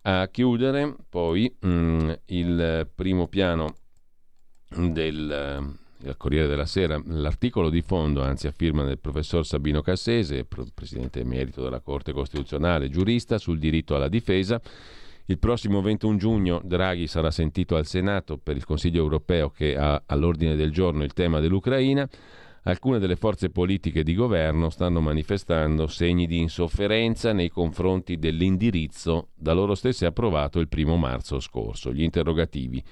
A chiudere poi mh, mm, il primo piano del il Corriere della Sera, l'articolo di fondo, anzi a firma del professor Sabino Cassese, presidente emerito della Corte Costituzionale, giurista sul diritto alla difesa. Il prossimo 21 giugno Draghi sarà sentito al Senato per il Consiglio europeo che ha all'ordine del giorno il tema dell'Ucraina. Alcune delle forze politiche di governo stanno manifestando segni di insofferenza nei confronti dell'indirizzo da loro stesse approvato il primo marzo scorso. Gli interrogativi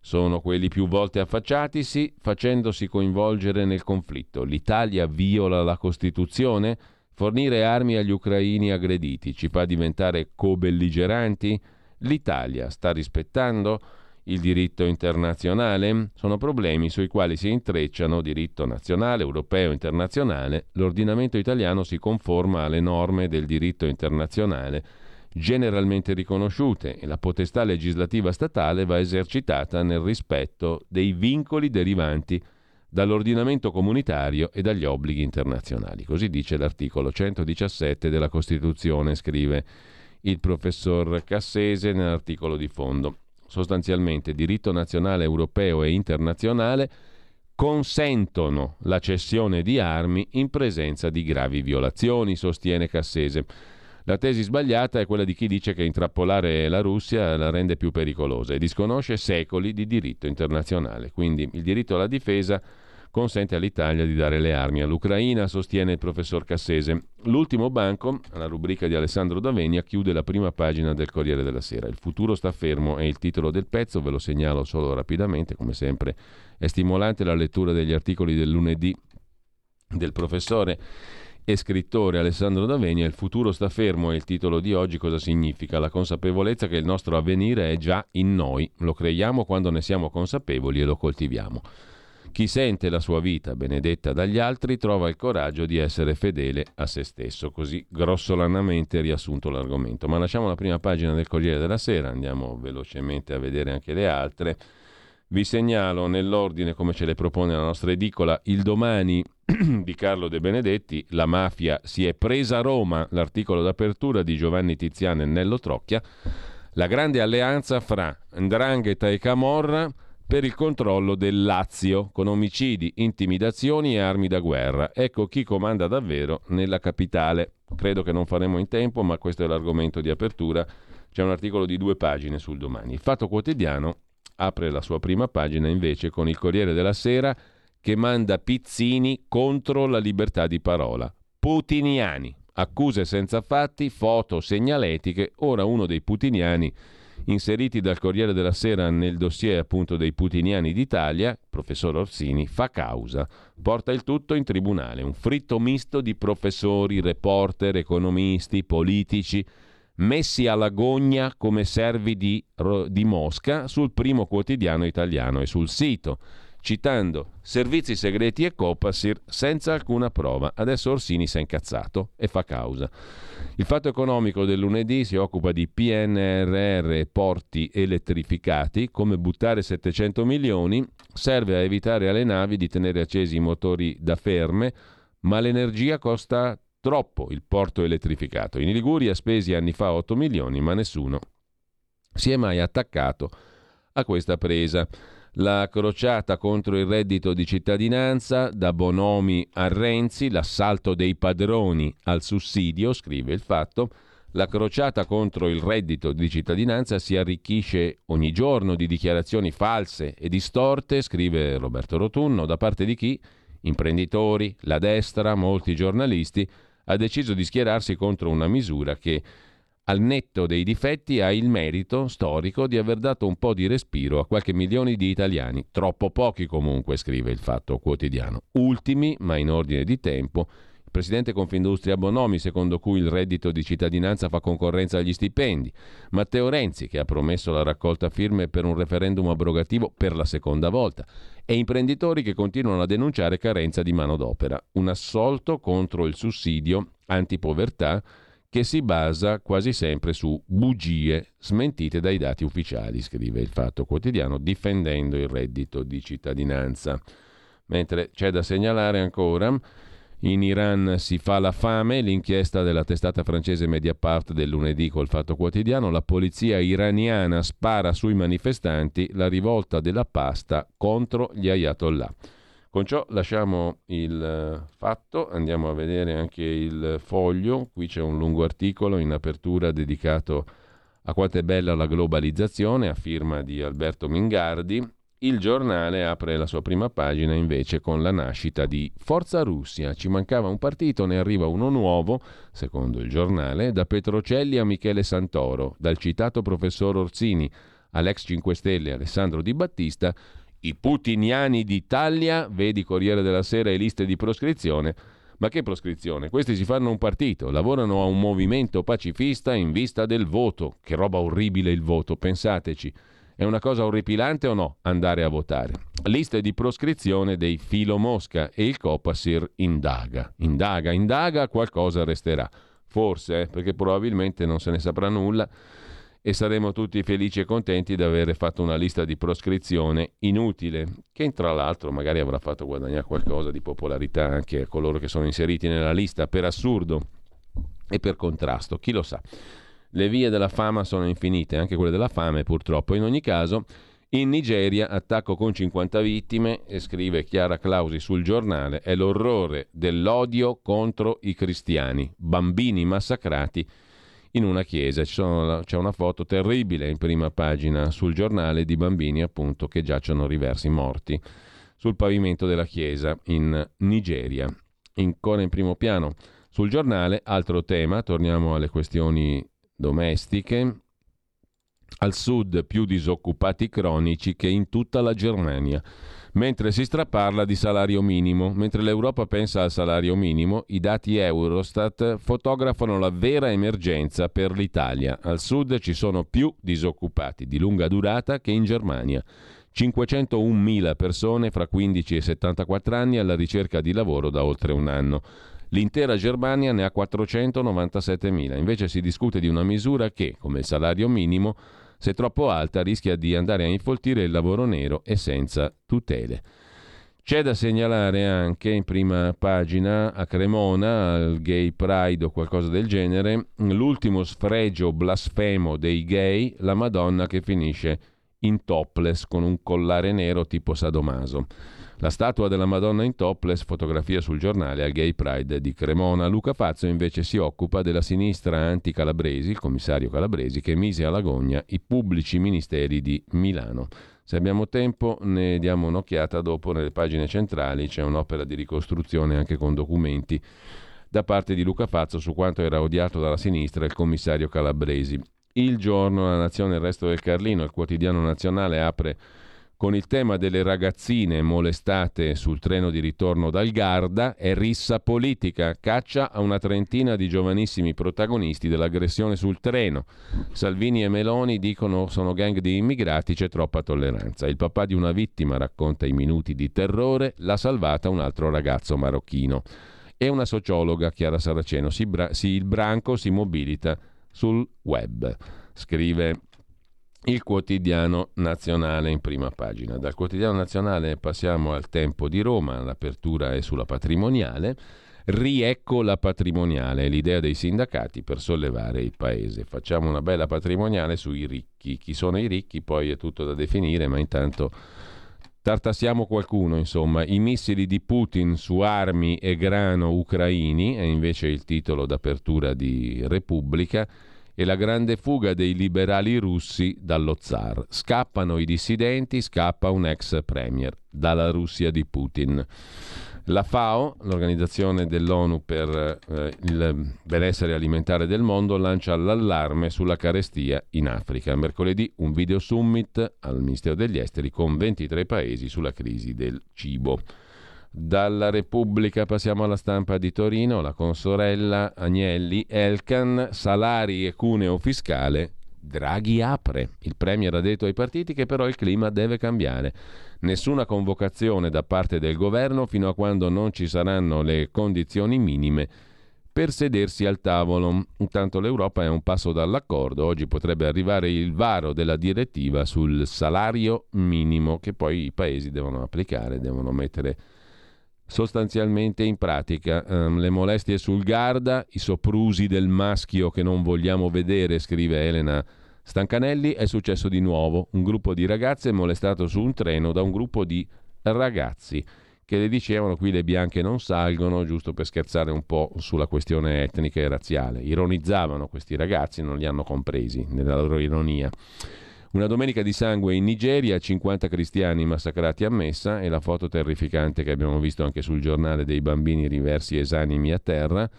sono quelli più volte affacciatisi facendosi coinvolgere nel conflitto. L'Italia viola la Costituzione? Fornire armi agli ucraini aggrediti ci fa diventare co-belligeranti? L'Italia sta rispettando il diritto internazionale? Sono problemi sui quali si intrecciano diritto nazionale, europeo, internazionale. L'ordinamento italiano si conforma alle norme del diritto internazionale generalmente riconosciute e la potestà legislativa statale va esercitata nel rispetto dei vincoli derivanti dall'ordinamento comunitario e dagli obblighi internazionali. Così dice l'articolo 117 della Costituzione, scrive il professor Cassese nell'articolo di fondo. Sostanzialmente diritto nazionale, europeo e internazionale consentono la cessione di armi in presenza di gravi violazioni, sostiene Cassese. La tesi sbagliata è quella di chi dice che intrappolare la Russia la rende più pericolosa e disconosce secoli di diritto internazionale. Quindi il diritto alla difesa consente all'Italia di dare le armi all'Ucraina, sostiene il professor Cassese. L'ultimo banco, la rubrica di Alessandro Davenia, chiude la prima pagina del Corriere della Sera. Il futuro sta fermo è il titolo del pezzo, ve lo segnalo solo rapidamente, come sempre è stimolante la lettura degli articoli del lunedì del professore e scrittore Alessandro D'Avenia, Il futuro sta fermo è il titolo di oggi, cosa significa? La consapevolezza che il nostro avvenire è già in noi, lo creiamo quando ne siamo consapevoli e lo coltiviamo. Chi sente la sua vita benedetta dagli altri trova il coraggio di essere fedele a se stesso, così grossolanamente riassunto l'argomento. Ma lasciamo la prima pagina del Corriere della Sera, andiamo velocemente a vedere anche le altre. Vi segnalo nell'ordine come ce le propone la nostra edicola il domani <clears throat> di Carlo De Benedetti, La mafia si è presa a Roma, l'articolo d'apertura di Giovanni Tiziano e Nello Trocchia, la grande alleanza fra Ndrangheta e Camorra per il controllo del Lazio, con omicidi, intimidazioni e armi da guerra. Ecco chi comanda davvero nella capitale. Credo che non faremo in tempo, ma questo è l'argomento di apertura. C'è un articolo di due pagine sul domani. Il Fatto Quotidiano apre la sua prima pagina invece con il Corriere della Sera che manda Pizzini contro la libertà di parola. Putiniani, accuse senza fatti, foto segnaletiche, ora uno dei putiniani inseriti dal Corriere della Sera nel dossier appunto dei putiniani d'Italia, professor Orsini, fa causa, porta il tutto in tribunale, un fritto misto di professori, reporter, economisti, politici, messi alla gogna come servi di, di Mosca sul primo quotidiano italiano e sul sito, citando servizi segreti e Copasir senza alcuna prova. Adesso Orsini si è incazzato e fa causa. Il fatto economico del lunedì si occupa di PNRR e porti elettrificati, come buttare 700 milioni, serve a evitare alle navi di tenere accesi i motori da ferme, ma l'energia costa Troppo il porto elettrificato. In Liguria spesi anni fa 8 milioni, ma nessuno si è mai attaccato a questa presa. La crociata contro il reddito di cittadinanza, da Bonomi a Renzi, l'assalto dei padroni al sussidio, scrive il fatto, la crociata contro il reddito di cittadinanza si arricchisce ogni giorno di dichiarazioni false e distorte, scrive Roberto Rotunno, da parte di chi? Imprenditori, la destra, molti giornalisti ha deciso di schierarsi contro una misura che, al netto dei difetti, ha il merito storico di aver dato un po' di respiro a qualche milione di italiani, troppo pochi comunque, scrive il Fatto Quotidiano. Ultimi, ma in ordine di tempo, Presidente Confindustria Bonomi, secondo cui il reddito di cittadinanza fa concorrenza agli stipendi. Matteo Renzi, che ha promesso la raccolta firme per un referendum abrogativo per la seconda volta. E imprenditori che continuano a denunciare carenza di manodopera. Un assolto contro il sussidio antipovertà che si basa quasi sempre su bugie smentite dai dati ufficiali, scrive il Fatto Quotidiano, difendendo il reddito di cittadinanza. Mentre c'è da segnalare ancora in Iran si fa la fame, l'inchiesta della testata francese Mediapart del lunedì col Fatto Quotidiano, la polizia iraniana spara sui manifestanti, la rivolta della pasta contro gli ayatollah. Con ciò lasciamo il eh, fatto, andiamo a vedere anche il foglio, qui c'è un lungo articolo in apertura dedicato a quanto è bella la globalizzazione, a firma di Alberto Mingardi, il giornale apre la sua prima pagina invece con la nascita di Forza Russia. Ci mancava un partito, ne arriva uno nuovo, secondo il giornale, da Petrocelli a Michele Santoro, dal citato professor Orsini all'ex 5 Stelle Alessandro Di Battista, i putiniani d'Italia, vedi Corriere della Sera e liste di proscrizione. Ma che proscrizione? Questi si fanno un partito, lavorano a un movimento pacifista in vista del voto. Che roba orribile il voto, pensateci. È una cosa orripilante o no andare a votare? Liste di proscrizione dei filo Mosca e il Copasir indaga. Indaga, indaga, qualcosa resterà. Forse, eh, perché probabilmente non se ne saprà nulla e saremo tutti felici e contenti di aver fatto una lista di proscrizione inutile, che tra l'altro magari avrà fatto guadagnare qualcosa di popolarità anche a coloro che sono inseriti nella lista per assurdo e per contrasto, chi lo sa. Le vie della fama sono infinite, anche quelle della fame purtroppo. In ogni caso, in Nigeria, attacco con 50 vittime, e scrive Chiara Clausi sul giornale, è l'orrore dell'odio contro i cristiani, bambini massacrati in una chiesa. Sono, c'è una foto terribile in prima pagina sul giornale di bambini appunto che giacciono riversi morti sul pavimento della chiesa in Nigeria. Ancora in primo piano sul giornale, altro tema, torniamo alle questioni domestiche, al sud più disoccupati cronici che in tutta la Germania. Mentre si straparla di salario minimo, mentre l'Europa pensa al salario minimo, i dati Eurostat fotografano la vera emergenza per l'Italia. Al sud ci sono più disoccupati di lunga durata che in Germania. 501.000 persone fra 15 e 74 anni alla ricerca di lavoro da oltre un anno. L'intera Germania ne ha 497.000. Invece si discute di una misura che, come il salario minimo, se troppo alta rischia di andare a infoltire il lavoro nero e senza tutele. C'è da segnalare anche in prima pagina a Cremona, al Gay Pride o qualcosa del genere, l'ultimo sfregio blasfemo dei gay, la Madonna che finisce in topless con un collare nero tipo Sadomaso. La statua della Madonna in topless, fotografia sul giornale al Gay Pride di Cremona. Luca Fazzo invece si occupa della sinistra anti-Calabresi, il commissario Calabresi, che mise all'agonia i pubblici ministeri di Milano. Se abbiamo tempo ne diamo un'occhiata dopo nelle pagine centrali, c'è un'opera di ricostruzione anche con documenti da parte di Luca Fazzo su quanto era odiato dalla sinistra il commissario Calabresi. Il giorno, la nazione il resto del Carlino, il quotidiano nazionale apre con il tema delle ragazzine molestate sul treno di ritorno dal Garda è rissa politica, caccia a una trentina di giovanissimi protagonisti dell'aggressione sul treno. Salvini e Meloni dicono sono gang di immigrati, c'è troppa tolleranza. Il papà di una vittima racconta i minuti di terrore, l'ha salvata un altro ragazzo marocchino. E una sociologa, Chiara Saraceno, si bra- si, il branco si mobilita sul web. Scrive il quotidiano nazionale in prima pagina. Dal quotidiano nazionale passiamo al tempo di Roma, l'apertura è sulla patrimoniale. Riecco la patrimoniale, l'idea dei sindacati per sollevare il paese. Facciamo una bella patrimoniale sui ricchi. Chi sono i ricchi poi è tutto da definire, ma intanto tartassiamo qualcuno, insomma. I missili di Putin su armi e grano ucraini, è invece il titolo d'apertura di Repubblica e la grande fuga dei liberali russi dallo zar. Scappano i dissidenti, scappa un ex premier dalla Russia di Putin. La FAO, l'organizzazione dell'ONU per eh, il benessere alimentare del mondo, lancia l'allarme sulla carestia in Africa. Mercoledì un video summit al Ministero degli Esteri con 23 paesi sulla crisi del cibo. Dalla Repubblica passiamo alla stampa di Torino, la consorella Agnelli, Elkan, salari e cuneo fiscale. Draghi apre. Il Premier ha detto ai partiti che però il clima deve cambiare. Nessuna convocazione da parte del governo fino a quando non ci saranno le condizioni minime per sedersi al tavolo. Intanto l'Europa è un passo dall'accordo. Oggi potrebbe arrivare il varo della direttiva sul salario minimo che poi i paesi devono applicare, devono mettere sostanzialmente in pratica. Um, le molestie sul Garda, i soprusi del maschio che non vogliamo vedere, scrive Elena Stancanelli, è successo di nuovo. Un gruppo di ragazze è molestato su un treno da un gruppo di ragazzi che le dicevano qui le bianche non salgono, giusto per scherzare un po' sulla questione etnica e razziale. Ironizzavano questi ragazzi, non li hanno compresi nella loro ironia. Una domenica di sangue in Nigeria, 50 cristiani massacrati a messa e la foto terrificante che abbiamo visto anche sul giornale dei bambini riversi esanimi a terra.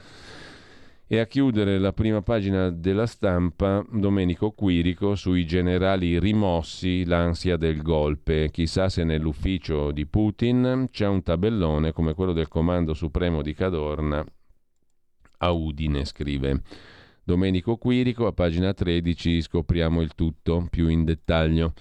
E a chiudere la prima pagina della stampa, Domenico Quirico sui generali rimossi, l'ansia del golpe. Chissà se nell'ufficio di Putin c'è un tabellone come quello del Comando Supremo di Cadorna. A Udine scrive. Domenico Quirico, a pagina 13 scopriamo il tutto più in dettaglio.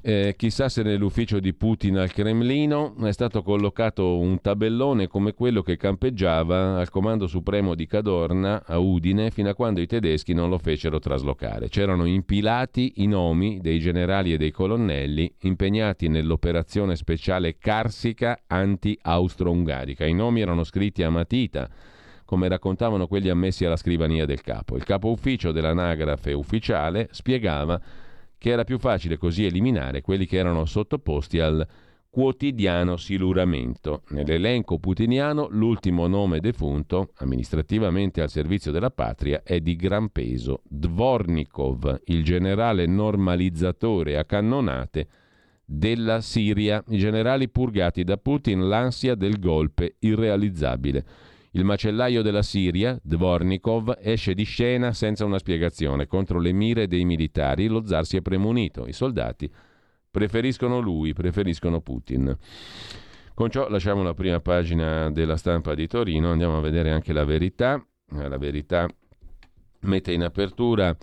Eh, chissà se nell'ufficio di Putin al Cremlino è stato collocato un tabellone come quello che campeggiava al comando supremo di Cadorna a Udine fino a quando i tedeschi non lo fecero traslocare. C'erano impilati i nomi dei generali e dei colonnelli impegnati nell'operazione speciale carsica anti-austro-ungarica. I nomi erano scritti a matita come raccontavano quelli ammessi alla scrivania del capo. Il capo ufficio dell'anagrafe ufficiale spiegava che era più facile così eliminare quelli che erano sottoposti al quotidiano siluramento. Nell'elenco putiniano l'ultimo nome defunto, amministrativamente al servizio della patria, è di gran peso. Dvornikov, il generale normalizzatore a cannonate della Siria, i generali purgati da Putin l'ansia del golpe irrealizzabile. Il macellaio della Siria, Dvornikov, esce di scena senza una spiegazione. Contro le mire dei militari lo zar si è premunito. I soldati preferiscono lui, preferiscono Putin. Con ciò lasciamo la prima pagina della stampa di Torino, andiamo a vedere anche la verità. La verità mette in apertura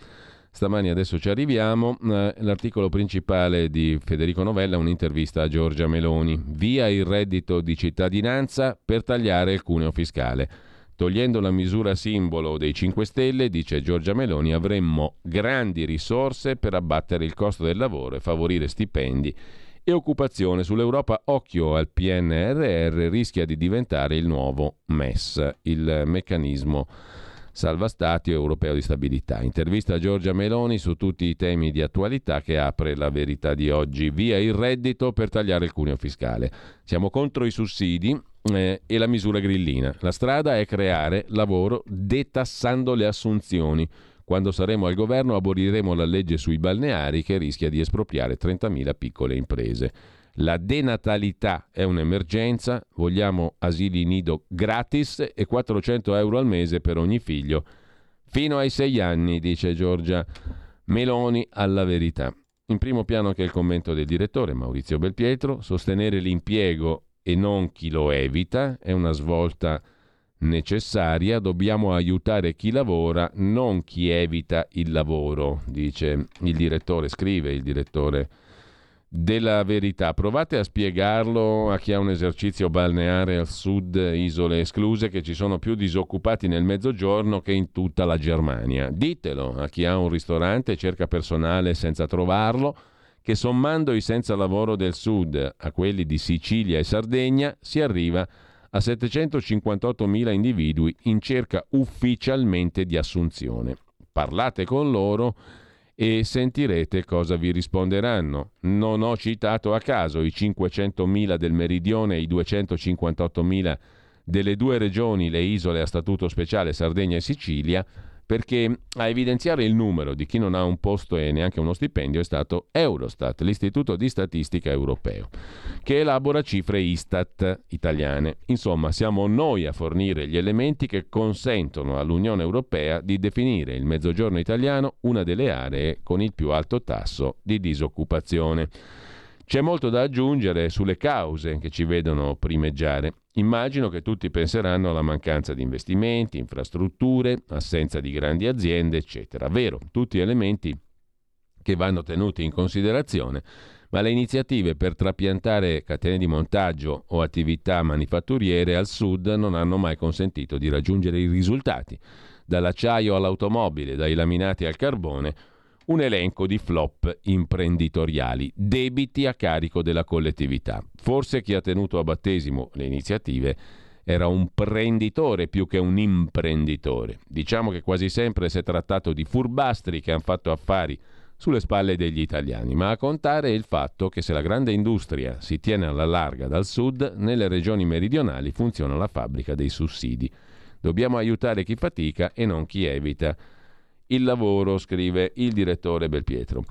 Stamani adesso ci arriviamo. Eh, l'articolo principale di Federico Novella, un'intervista a Giorgia Meloni. Via il reddito di cittadinanza per tagliare il cuneo fiscale. Togliendo la misura simbolo dei 5 Stelle, dice Giorgia Meloni, avremmo grandi risorse per abbattere il costo del lavoro e favorire stipendi e occupazione. Sull'Europa occhio al PNRR rischia di diventare il nuovo MES, il meccanismo salva stati europeo di stabilità. Intervista a Giorgia Meloni su tutti i temi di attualità che apre la verità di oggi. Via il reddito per tagliare il cuneo fiscale. Siamo contro i sussidi eh, e la misura grillina. La strada è creare lavoro detassando le assunzioni. Quando saremo al governo aboliremo la legge sui balneari che rischia di espropriare 30.000 piccole imprese. La denatalità è un'emergenza, vogliamo asili nido gratis e 400 euro al mese per ogni figlio, fino ai sei anni, dice Giorgia Meloni alla verità. In primo piano anche il commento del direttore Maurizio Belpietro, sostenere l'impiego e non chi lo evita è una svolta necessaria, dobbiamo aiutare chi lavora, non chi evita il lavoro, dice il direttore, scrive il direttore della verità. Provate a spiegarlo a chi ha un esercizio balneare al sud, isole escluse, che ci sono più disoccupati nel mezzogiorno che in tutta la Germania. Ditelo a chi ha un ristorante e cerca personale senza trovarlo, che sommando i senza lavoro del sud a quelli di Sicilia e Sardegna si arriva a 758.000 individui in cerca ufficialmente di assunzione. Parlate con loro e sentirete cosa vi risponderanno. Non ho citato a caso i 500.000 del meridione e i 258.000 delle due regioni, le isole a statuto speciale Sardegna e Sicilia, perché a evidenziare il numero di chi non ha un posto e neanche uno stipendio è stato Eurostat, l'Istituto di Statistica Europeo, che elabora cifre Istat italiane. Insomma, siamo noi a fornire gli elementi che consentono all'Unione Europea di definire il Mezzogiorno italiano una delle aree con il più alto tasso di disoccupazione. C'è molto da aggiungere sulle cause che ci vedono primeggiare. Immagino che tutti penseranno alla mancanza di investimenti, infrastrutture, assenza di grandi aziende, eccetera. Vero, tutti elementi che vanno tenuti in considerazione, ma le iniziative per trapiantare catene di montaggio o attività manifatturiere al sud non hanno mai consentito di raggiungere i risultati. Dall'acciaio all'automobile, dai laminati al carbone, un elenco di flop imprenditoriali, debiti a carico della collettività. Forse chi ha tenuto a battesimo le iniziative era un prenditore più che un imprenditore. Diciamo che quasi sempre si è trattato di furbastri che hanno fatto affari sulle spalle degli italiani, ma a contare è il fatto che se la grande industria si tiene alla larga dal sud, nelle regioni meridionali funziona la fabbrica dei sussidi. Dobbiamo aiutare chi fatica e non chi evita il lavoro, scrive il direttore Belpietro.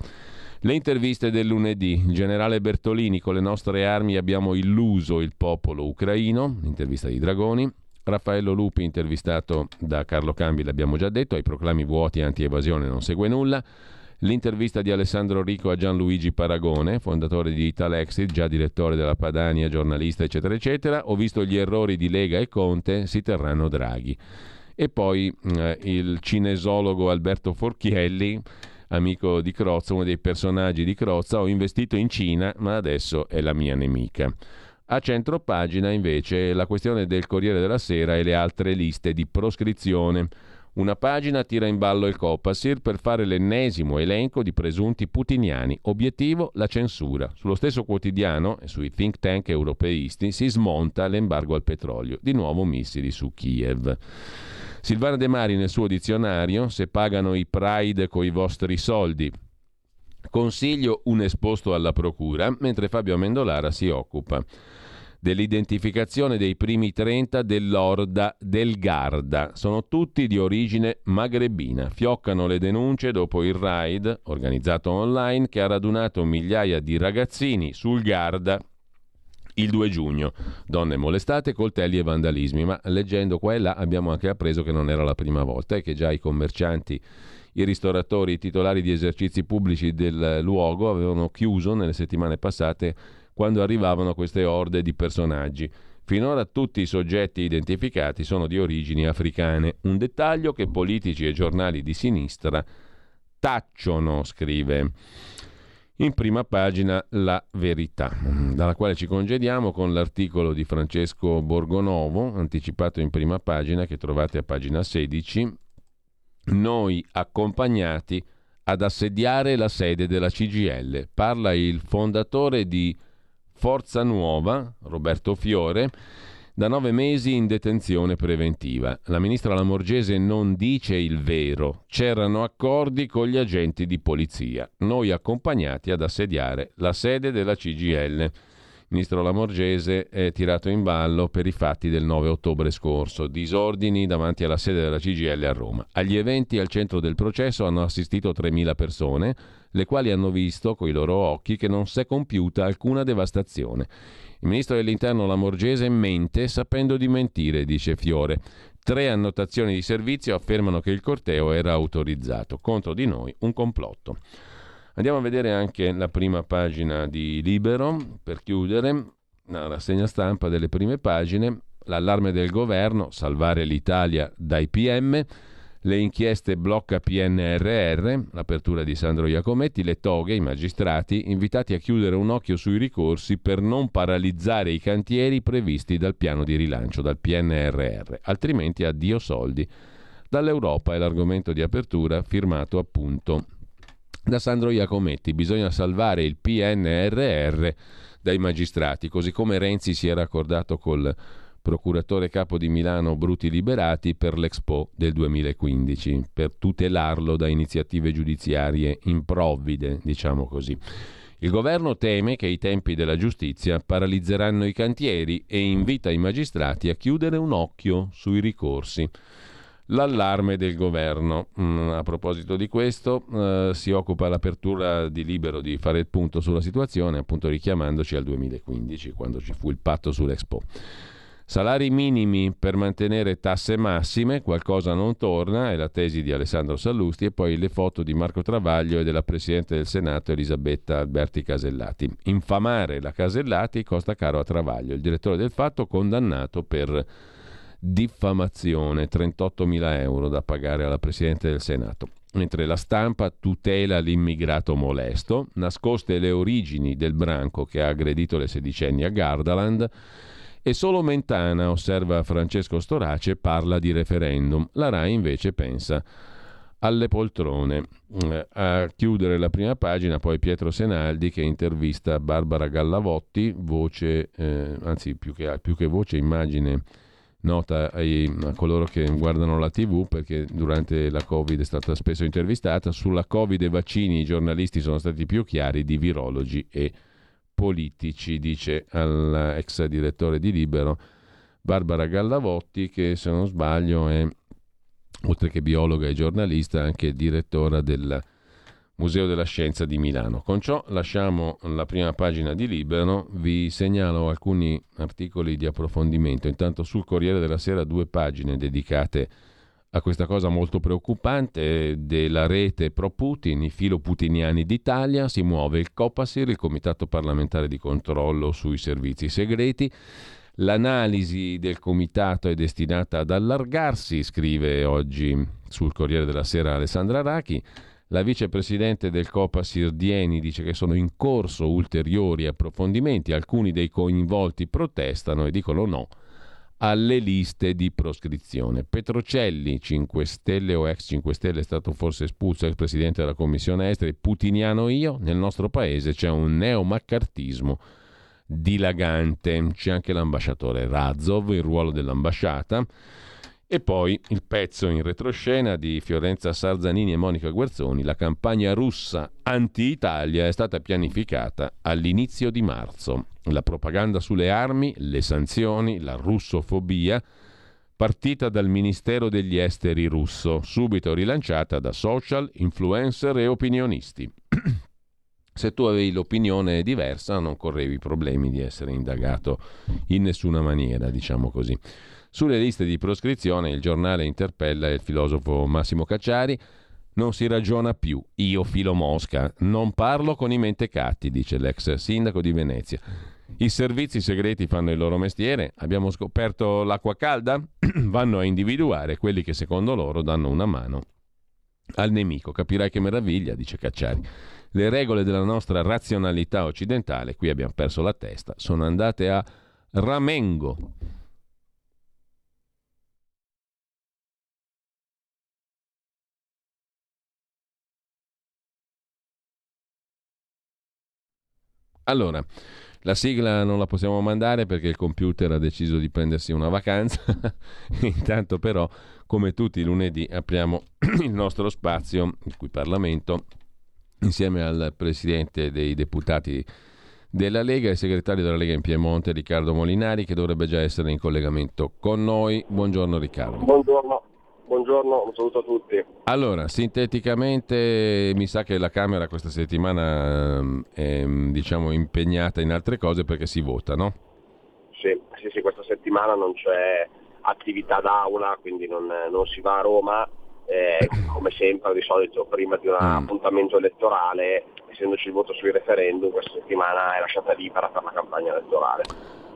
Le interviste del lunedì. Il generale Bertolini, con le nostre armi abbiamo illuso il popolo ucraino, intervista di Dragoni. Raffaello Lupi, intervistato da Carlo Cambi, l'abbiamo già detto, ai proclami vuoti anti-evasione non segue nulla. L'intervista di Alessandro Rico a Gianluigi Paragone, fondatore di Italexit, già direttore della Padania, giornalista, eccetera, eccetera. Ho visto gli errori di Lega e Conte, si terranno Draghi e poi eh, il cinesologo Alberto Forchielli, amico di Crozza, uno dei personaggi di Crozza, ho investito in Cina, ma adesso è la mia nemica. A centro pagina invece la questione del Corriere della Sera e le altre liste di proscrizione. Una pagina tira in ballo il Copasir per fare l'ennesimo elenco di presunti putiniani. Obiettivo la censura. Sullo stesso quotidiano e sui think tank europeisti si smonta l'embargo al petrolio. Di nuovo missili su Kiev. Silvana De Mari nel suo dizionario, se pagano i Pride coi vostri soldi, consiglio un esposto alla procura, mentre Fabio Amendolara si occupa dell'identificazione dei primi 30 dell'Orda del Garda. Sono tutti di origine magrebina. Fioccano le denunce dopo il raid organizzato online che ha radunato migliaia di ragazzini sul Garda il 2 giugno. Donne molestate, coltelli e vandalismi, ma leggendo qua e là abbiamo anche appreso che non era la prima volta e che già i commercianti, i ristoratori, i titolari di esercizi pubblici del luogo avevano chiuso nelle settimane passate quando arrivavano queste orde di personaggi. Finora tutti i soggetti identificati sono di origini africane, un dettaglio che politici e giornali di sinistra tacciono, scrive in prima pagina La Verità, dalla quale ci congediamo con l'articolo di Francesco Borgonovo, anticipato in prima pagina, che trovate a pagina 16, noi accompagnati ad assediare la sede della CGL. Parla il fondatore di Forza Nuova, Roberto Fiore, da nove mesi in detenzione preventiva. La ministra Lamorgese non dice il vero. C'erano accordi con gli agenti di polizia, noi accompagnati ad assediare la sede della CGL. Il ministro Lamorgese è tirato in ballo per i fatti del 9 ottobre scorso, disordini davanti alla sede della CGL a Roma. Agli eventi al centro del processo hanno assistito 3.000 persone, le quali hanno visto coi loro occhi che non si è compiuta alcuna devastazione. Il ministro dell'Interno Lamorgese mente sapendo di mentire, dice Fiore. Tre annotazioni di servizio affermano che il corteo era autorizzato. Contro di noi un complotto. Andiamo a vedere anche la prima pagina di Libero, per chiudere, la rassegna stampa delle prime pagine, l'allarme del governo, salvare l'Italia dai PM, le inchieste blocca PNRR, l'apertura di Sandro Iacometti, le toghe, i magistrati, invitati a chiudere un occhio sui ricorsi per non paralizzare i cantieri previsti dal piano di rilancio, dal PNRR, altrimenti addio soldi. Dall'Europa è l'argomento di apertura firmato appunto da Sandro Iacometti. Bisogna salvare il PNRR dai magistrati, così come Renzi si era accordato col procuratore capo di Milano Bruti Liberati per l'Expo del 2015, per tutelarlo da iniziative giudiziarie improvvide, diciamo così. Il governo teme che i tempi della giustizia paralizzeranno i cantieri e invita i magistrati a chiudere un occhio sui ricorsi. L'allarme del governo. Mm, a proposito di questo, eh, si occupa l'apertura di Libero di fare il punto sulla situazione, appunto richiamandoci al 2015, quando ci fu il patto sull'Expo. Salari minimi per mantenere tasse massime, qualcosa non torna, è la tesi di Alessandro Sallusti, e poi le foto di Marco Travaglio e della Presidente del Senato Elisabetta Alberti Casellati. Infamare la Casellati costa caro a Travaglio, il direttore del fatto condannato per diffamazione, 38 mila euro da pagare alla Presidente del Senato. Mentre la stampa tutela l'immigrato molesto, nascoste le origini del branco che ha aggredito le sedicenni a Gardaland, e solo Mentana, osserva Francesco Storace, parla di referendum. La RAI invece pensa alle poltrone. Eh, a chiudere la prima pagina poi Pietro Senaldi che intervista Barbara Gallavotti, voce, eh, anzi più che, più che, voce, immagine nota ai, a coloro che guardano la tv perché durante la Covid è stata spesso intervistata. Sulla Covid e vaccini i giornalisti sono stati più chiari di virologi e politici, dice all'ex direttore di Libero Barbara Gallavotti, che se non sbaglio è, oltre che biologa e giornalista, anche direttora del Museo della Scienza di Milano. Con ciò lasciamo la prima pagina di Libero, vi segnalo alcuni articoli di approfondimento. Intanto sul Corriere della Sera due pagine dedicate a a questa cosa molto preoccupante della rete pro-Putin, i filo-putiniani d'Italia, si muove il COPASIR, il Comitato parlamentare di controllo sui servizi segreti. L'analisi del comitato è destinata ad allargarsi, scrive oggi sul Corriere della Sera Alessandra Rachi. La vicepresidente del Copasir Dieni dice che sono in corso ulteriori approfondimenti, alcuni dei coinvolti protestano e dicono no alle liste di proscrizione. Petrocelli, 5 Stelle o ex 5 Stelle, è stato forse espulso ex presidente della Commissione Esteri, putiniano io, nel nostro paese c'è un neomaccartismo dilagante. C'è anche l'ambasciatore Razov, il ruolo dell'ambasciata. E poi il pezzo in retroscena di Fiorenza Sarzanini e Monica Guerzoni, la campagna russa anti-Italia è stata pianificata all'inizio di marzo. La propaganda sulle armi, le sanzioni, la russofobia, partita dal Ministero degli Esteri russo, subito rilanciata da social, influencer e opinionisti. <clears throat> Se tu avevi l'opinione diversa non correvi problemi di essere indagato in nessuna maniera, diciamo così. Sulle liste di proscrizione il giornale interpella il filosofo Massimo Cacciari non si ragiona più. Io filo Mosca. Non parlo con i mentecatti, dice l'ex sindaco di Venezia. I servizi segreti fanno il loro mestiere. Abbiamo scoperto l'acqua calda? <clears throat> Vanno a individuare quelli che secondo loro danno una mano al nemico. Capirai che meraviglia, dice Cacciari. Le regole della nostra razionalità occidentale, qui abbiamo perso la testa, sono andate a ramengo. Allora, la sigla non la possiamo mandare perché il computer ha deciso di prendersi una vacanza. <laughs> Intanto però, come tutti i lunedì, apriamo <clears throat> il nostro spazio, il cui Parlamento, insieme al Presidente dei Deputati della Lega e segretario della Lega in Piemonte, Riccardo Molinari, che dovrebbe già essere in collegamento con noi. Buongiorno Riccardo. Buongiorno buongiorno, un saluto a tutti. Allora, sinteticamente mi sa che la Camera questa settimana ehm, è diciamo, impegnata in altre cose perché si vota, no? Sì, sì, sì questa settimana non c'è attività d'aula, quindi non, non si va a Roma. Eh, <coughs> come sempre di solito prima di un mm. appuntamento elettorale, essendoci il voto sui referendum, questa settimana è lasciata libera per la campagna elettorale.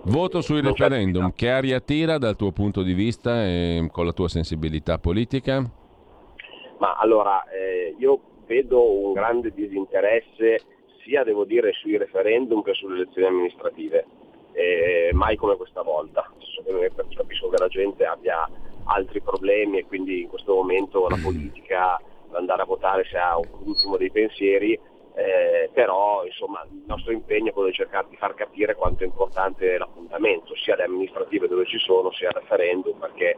Voto sui referendum, che aria tira dal tuo punto di vista e con la tua sensibilità politica? Ma allora, eh, io vedo un grande disinteresse sia, devo dire, sui referendum che sulle elezioni amministrative, eh, mai come questa volta. Capisco che la gente abbia altri problemi e quindi in questo momento la politica, andare a votare se ha un ultimo dei pensieri, eh, però insomma, il nostro impegno è quello di cercare di far capire quanto è importante l'appuntamento, sia le amministrative dove ci sono, sia il referendum, perché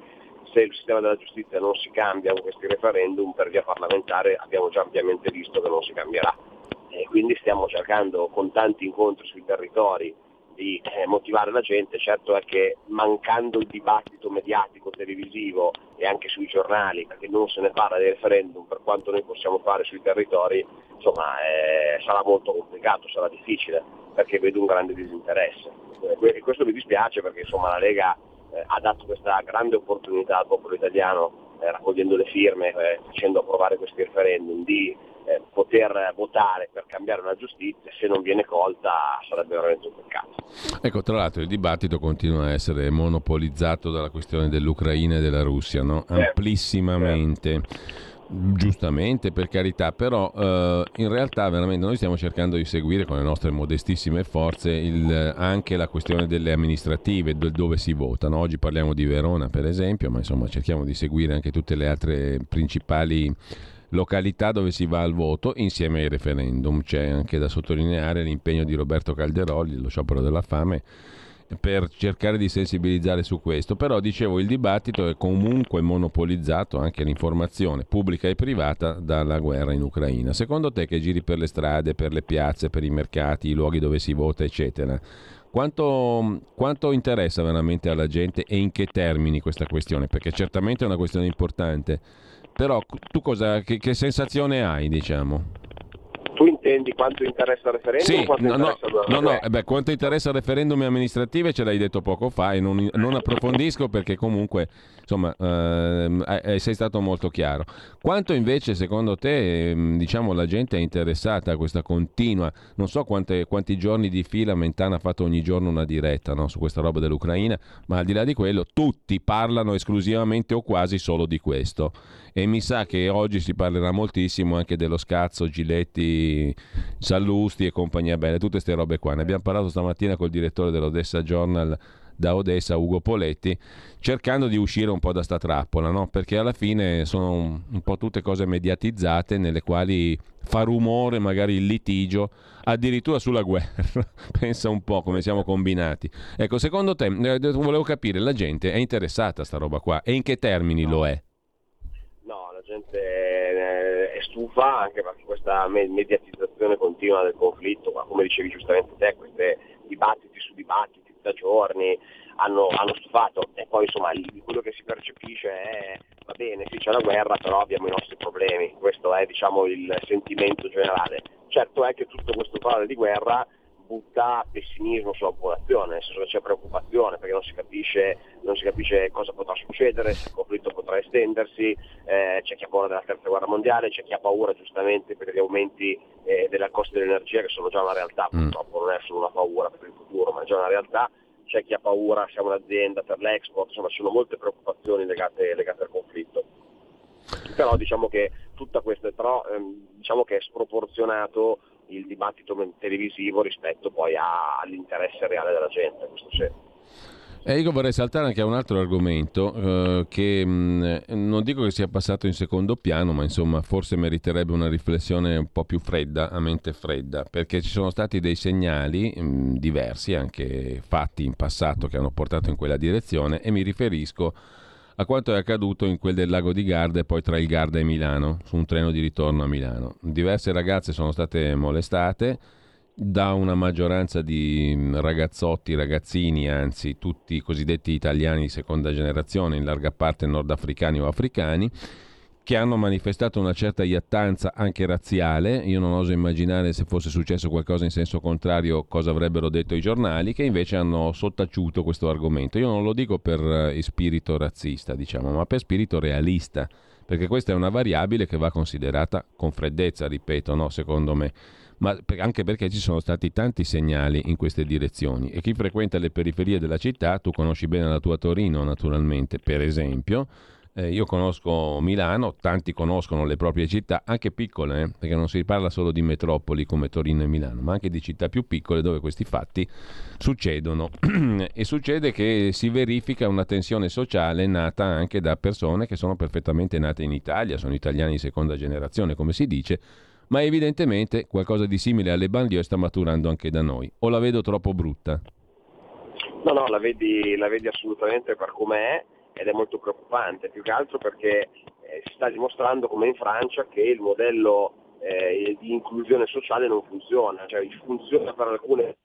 se il sistema della giustizia non si cambia con questi referendum per via parlamentare abbiamo già ampiamente visto che non si cambierà. E quindi stiamo cercando con tanti incontri sui territori di eh, motivare la gente, certo è che mancando il dibattito mediatico televisivo e anche sui giornali, perché non se ne parla del referendum per quanto noi possiamo fare sui territori, insomma eh, sarà molto complicato, sarà difficile, perché vedo un grande disinteresse. E questo mi dispiace perché insomma, la Lega eh, ha dato questa grande opportunità al popolo italiano, eh, raccogliendo le firme, eh, facendo approvare questi referendum, di eh, poter votare per cambiare una giustizia, se non viene colta sarebbe veramente un peccato. Ecco, tra l'altro il dibattito continua a essere monopolizzato dalla questione dell'Ucraina e della Russia, no? amplissimamente. Giustamente, per carità, però eh, in realtà veramente noi stiamo cercando di seguire con le nostre modestissime forze il, anche la questione delle amministrative, dove si votano. Oggi parliamo di Verona, per esempio, ma insomma cerchiamo di seguire anche tutte le altre principali località dove si va al voto insieme ai referendum. C'è anche da sottolineare l'impegno di Roberto Calderoli, lo sciopero della fame per cercare di sensibilizzare su questo, però dicevo il dibattito è comunque monopolizzato anche l'informazione pubblica e privata dalla guerra in Ucraina. Secondo te che giri per le strade, per le piazze, per i mercati, i luoghi dove si vota, eccetera, quanto, quanto interessa veramente alla gente e in che termini questa questione? Perché certamente è una questione importante, però tu cosa, che, che sensazione hai, diciamo? Tu intendi quanto interessa il referendum? Sì, no, no, no, no eh beh, quanto interessa il referendum amministrative ce l'hai detto poco fa e non, non approfondisco perché comunque insomma eh, eh, sei stato molto chiaro. Quanto invece secondo te ehm, diciamo, la gente è interessata a questa continua, non so quante, quanti giorni di fila Mentana ha fatto ogni giorno una diretta no, su questa roba dell'Ucraina, ma al di là di quello tutti parlano esclusivamente o quasi solo di questo e mi sa che oggi si parlerà moltissimo anche dello scazzo Giletti, Sallusti e compagnia bella, tutte queste robe qua. Ne abbiamo parlato stamattina col direttore dell'Odessa Journal da Odessa, Ugo Poletti, cercando di uscire un po' da sta trappola, no? perché alla fine sono un, un po' tutte cose mediatizzate nelle quali fa rumore magari il litigio, addirittura sulla guerra. <laughs> Pensa un po' come siamo combinati. Ecco, secondo te, eh, volevo capire, la gente è interessata a sta roba qua e in che termini lo è? gente eh, è stufa anche perché questa mediatizzazione continua del conflitto, ma come dicevi giustamente te, questi dibattiti su dibattiti da giorni hanno, hanno stufato e poi insomma quello che si percepisce è va bene, sì c'è la guerra, però abbiamo i nostri problemi, questo è diciamo il sentimento generale. Certo è che tutto questo parlare di guerra butta pessimismo sulla popolazione, nel senso che c'è preoccupazione perché non si capisce, non si capisce cosa potrà succedere, se il conflitto potrà estendersi, eh, c'è chi ha paura della terza guerra mondiale, c'è chi ha paura giustamente per gli aumenti eh, della costi dell'energia che sono già una realtà, mm. purtroppo non è solo una paura per il futuro, ma è già una realtà, c'è chi ha paura, siamo un'azienda per l'export, insomma ci sono molte preoccupazioni legate, legate al conflitto. Però diciamo che tutta questa però, ehm, diciamo che è sproporzionato il dibattito televisivo rispetto poi a, all'interesse reale della gente, questo sì. E io vorrei saltare anche a un altro argomento eh, che mh, non dico che sia passato in secondo piano, ma insomma forse meriterebbe una riflessione un po' più fredda, a mente fredda, perché ci sono stati dei segnali mh, diversi, anche fatti in passato, che hanno portato in quella direzione e mi riferisco a quanto è accaduto in quel del lago di Garda e poi tra il Garda e Milano, su un treno di ritorno a Milano. Diverse ragazze sono state molestate da una maggioranza di mm, ragazzotti, ragazzini, anzi tutti i cosiddetti italiani di seconda generazione, in larga parte nordafricani o africani, che hanno manifestato una certa iattanza anche razziale. Io non oso immaginare se fosse successo qualcosa in senso contrario cosa avrebbero detto i giornali, che invece hanno sottaciuto questo argomento. Io non lo dico per eh, spirito razzista, diciamo, ma per spirito realista, perché questa è una variabile che va considerata con freddezza, ripeto, no, secondo me ma anche perché ci sono stati tanti segnali in queste direzioni e chi frequenta le periferie della città, tu conosci bene la tua Torino naturalmente, per esempio, eh, io conosco Milano, tanti conoscono le proprie città, anche piccole, eh, perché non si parla solo di metropoli come Torino e Milano, ma anche di città più piccole dove questi fatti succedono. <clears throat> e succede che si verifica una tensione sociale nata anche da persone che sono perfettamente nate in Italia, sono italiani di seconda generazione, come si dice, ma evidentemente qualcosa di simile alle banlieue sta maturando anche da noi. O la vedo troppo brutta? No, no, la vedi, la vedi assolutamente per come è ed è molto preoccupante, più che altro perché eh, si sta dimostrando come in Francia che il modello eh, di inclusione sociale non funziona, cioè funziona per alcune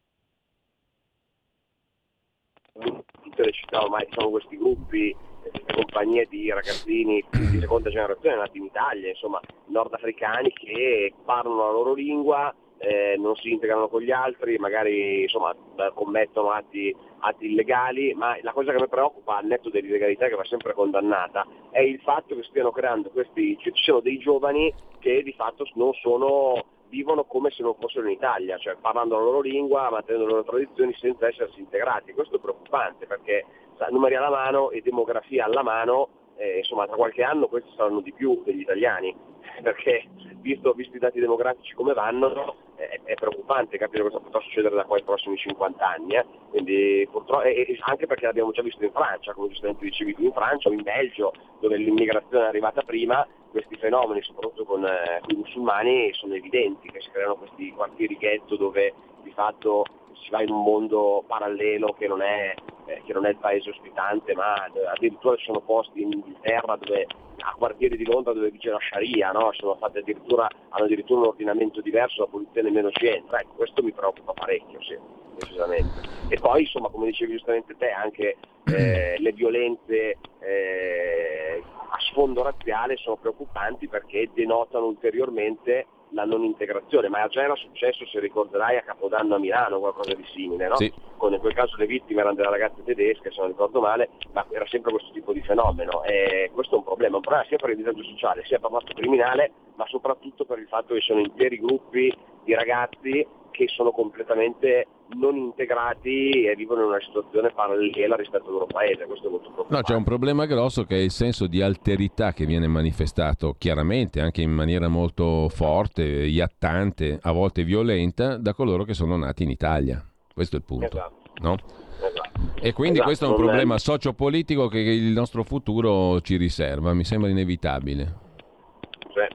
tutte le città ormai sono questi gruppi, queste compagnie di ragazzini di seconda generazione nati in Italia, insomma nordafricani che parlano la loro lingua, eh, non si integrano con gli altri, magari insomma, commettono atti, atti, illegali, ma la cosa che mi preoccupa al netto dell'illegalità che va sempre condannata è il fatto che stiano creando questi, ci sono dei giovani che di fatto non sono vivono come se non fossero in Italia, cioè parlando la loro lingua, mantenendo le loro tradizioni senza essersi integrati. Questo è preoccupante perché numeri alla mano e demografia alla mano, eh, insomma tra qualche anno questi saranno di più degli italiani, <laughs> perché visto, visto i dati demografici come vanno è, è, preoccupante capire cosa potrà succedere da qua ai prossimi 50 anni, eh. Quindi, anche perché l'abbiamo già visto in Francia, come giustamente dicevi tu, in Francia o in Belgio, dove l'immigrazione è arrivata prima, questi fenomeni, soprattutto con, eh, con i musulmani, sono evidenti, che si creano questi quartieri ghetto dove di fatto si va in un mondo parallelo che non è, eh, che non è il paese ospitante, ma eh, addirittura ci sono posti in Inghilterra dove a quartieri di Londra dove vige la Sharia, no? addirittura, hanno addirittura un ordinamento diverso, la polizia nemmeno ci entra, ecco, questo mi preoccupa parecchio, sì, decisamente. E poi, insomma, come dicevi giustamente te, anche eh, le violenze eh, a sfondo razziale sono preoccupanti perché denotano ulteriormente la non integrazione, ma già era successo, se ricorderai, a Capodanno a Milano, qualcosa di simile, no? Sì. Con, in quel caso le vittime erano delle ragazze tedesche, se non ricordo male, ma era sempre questo tipo di fenomeno e questo è un problema, un problema sia per il disagio sociale, sia per l'atto criminale, ma soprattutto per il fatto che sono interi gruppi di ragazzi che sono completamente non integrati e vivono in una situazione parallela rispetto al loro paese. Questo è molto preoccupante. No, c'è un problema grosso che è il senso di alterità che viene manifestato chiaramente, anche in maniera molto forte, iattante, a volte violenta, da coloro che sono nati in Italia. Questo è il punto. Esatto. No? Esatto. E quindi esatto. questo è un problema sociopolitico che il nostro futuro ci riserva, mi sembra inevitabile. Cioè,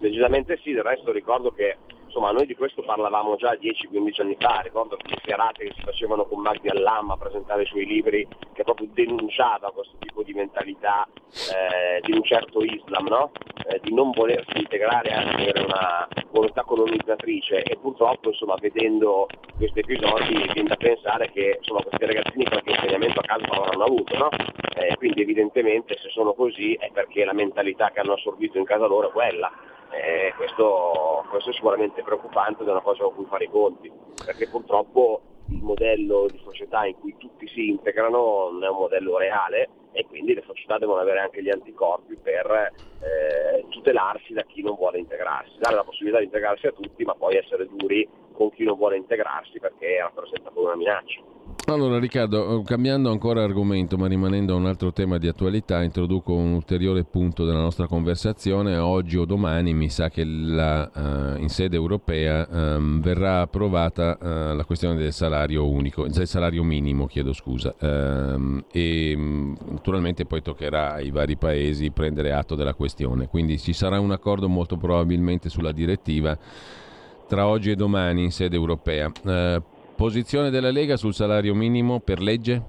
decisamente sì, del resto ricordo che insomma noi di questo parlavamo già 10-15 anni fa, ricordo le serate che si facevano con Magdi Allam a presentare i suoi libri che proprio denunciava questo tipo di mentalità eh, di un certo Islam, no? eh, di non volersi integrare anche avere una volontà colonizzatrice e purtroppo insomma vedendo questi episodi viene da pensare che insomma, questi ragazzini qualche insegnamento a casa non avranno avuto, no? eh, quindi evidentemente se sono così è perché la mentalità che hanno assorbito in casa loro è quella eh, questo, questo, è sicuramente preoccupante ed è una cosa con cui fare i conti, perché purtroppo il modello di società in cui tutti si integrano non è un modello reale e quindi le società devono avere anche gli anticorpi per eh, tutelarsi da chi non vuole integrarsi, dare la possibilità di integrarsi a tutti ma poi essere duri con chi non vuole integrarsi perché rappresenta poi una minaccia. Allora Riccardo, cambiando ancora argomento ma rimanendo a un altro tema di attualità, introduco un ulteriore punto della nostra conversazione. Oggi o domani mi sa che la, uh, in sede europea um, verrà approvata uh, la questione del salario unico, del salario minimo, chiedo scusa, um, e um, naturalmente poi toccherà ai vari paesi prendere atto della questione. Quindi ci sarà un accordo molto probabilmente sulla direttiva tra oggi e domani in sede europea. Uh, Posizione della Lega sul salario minimo per legge?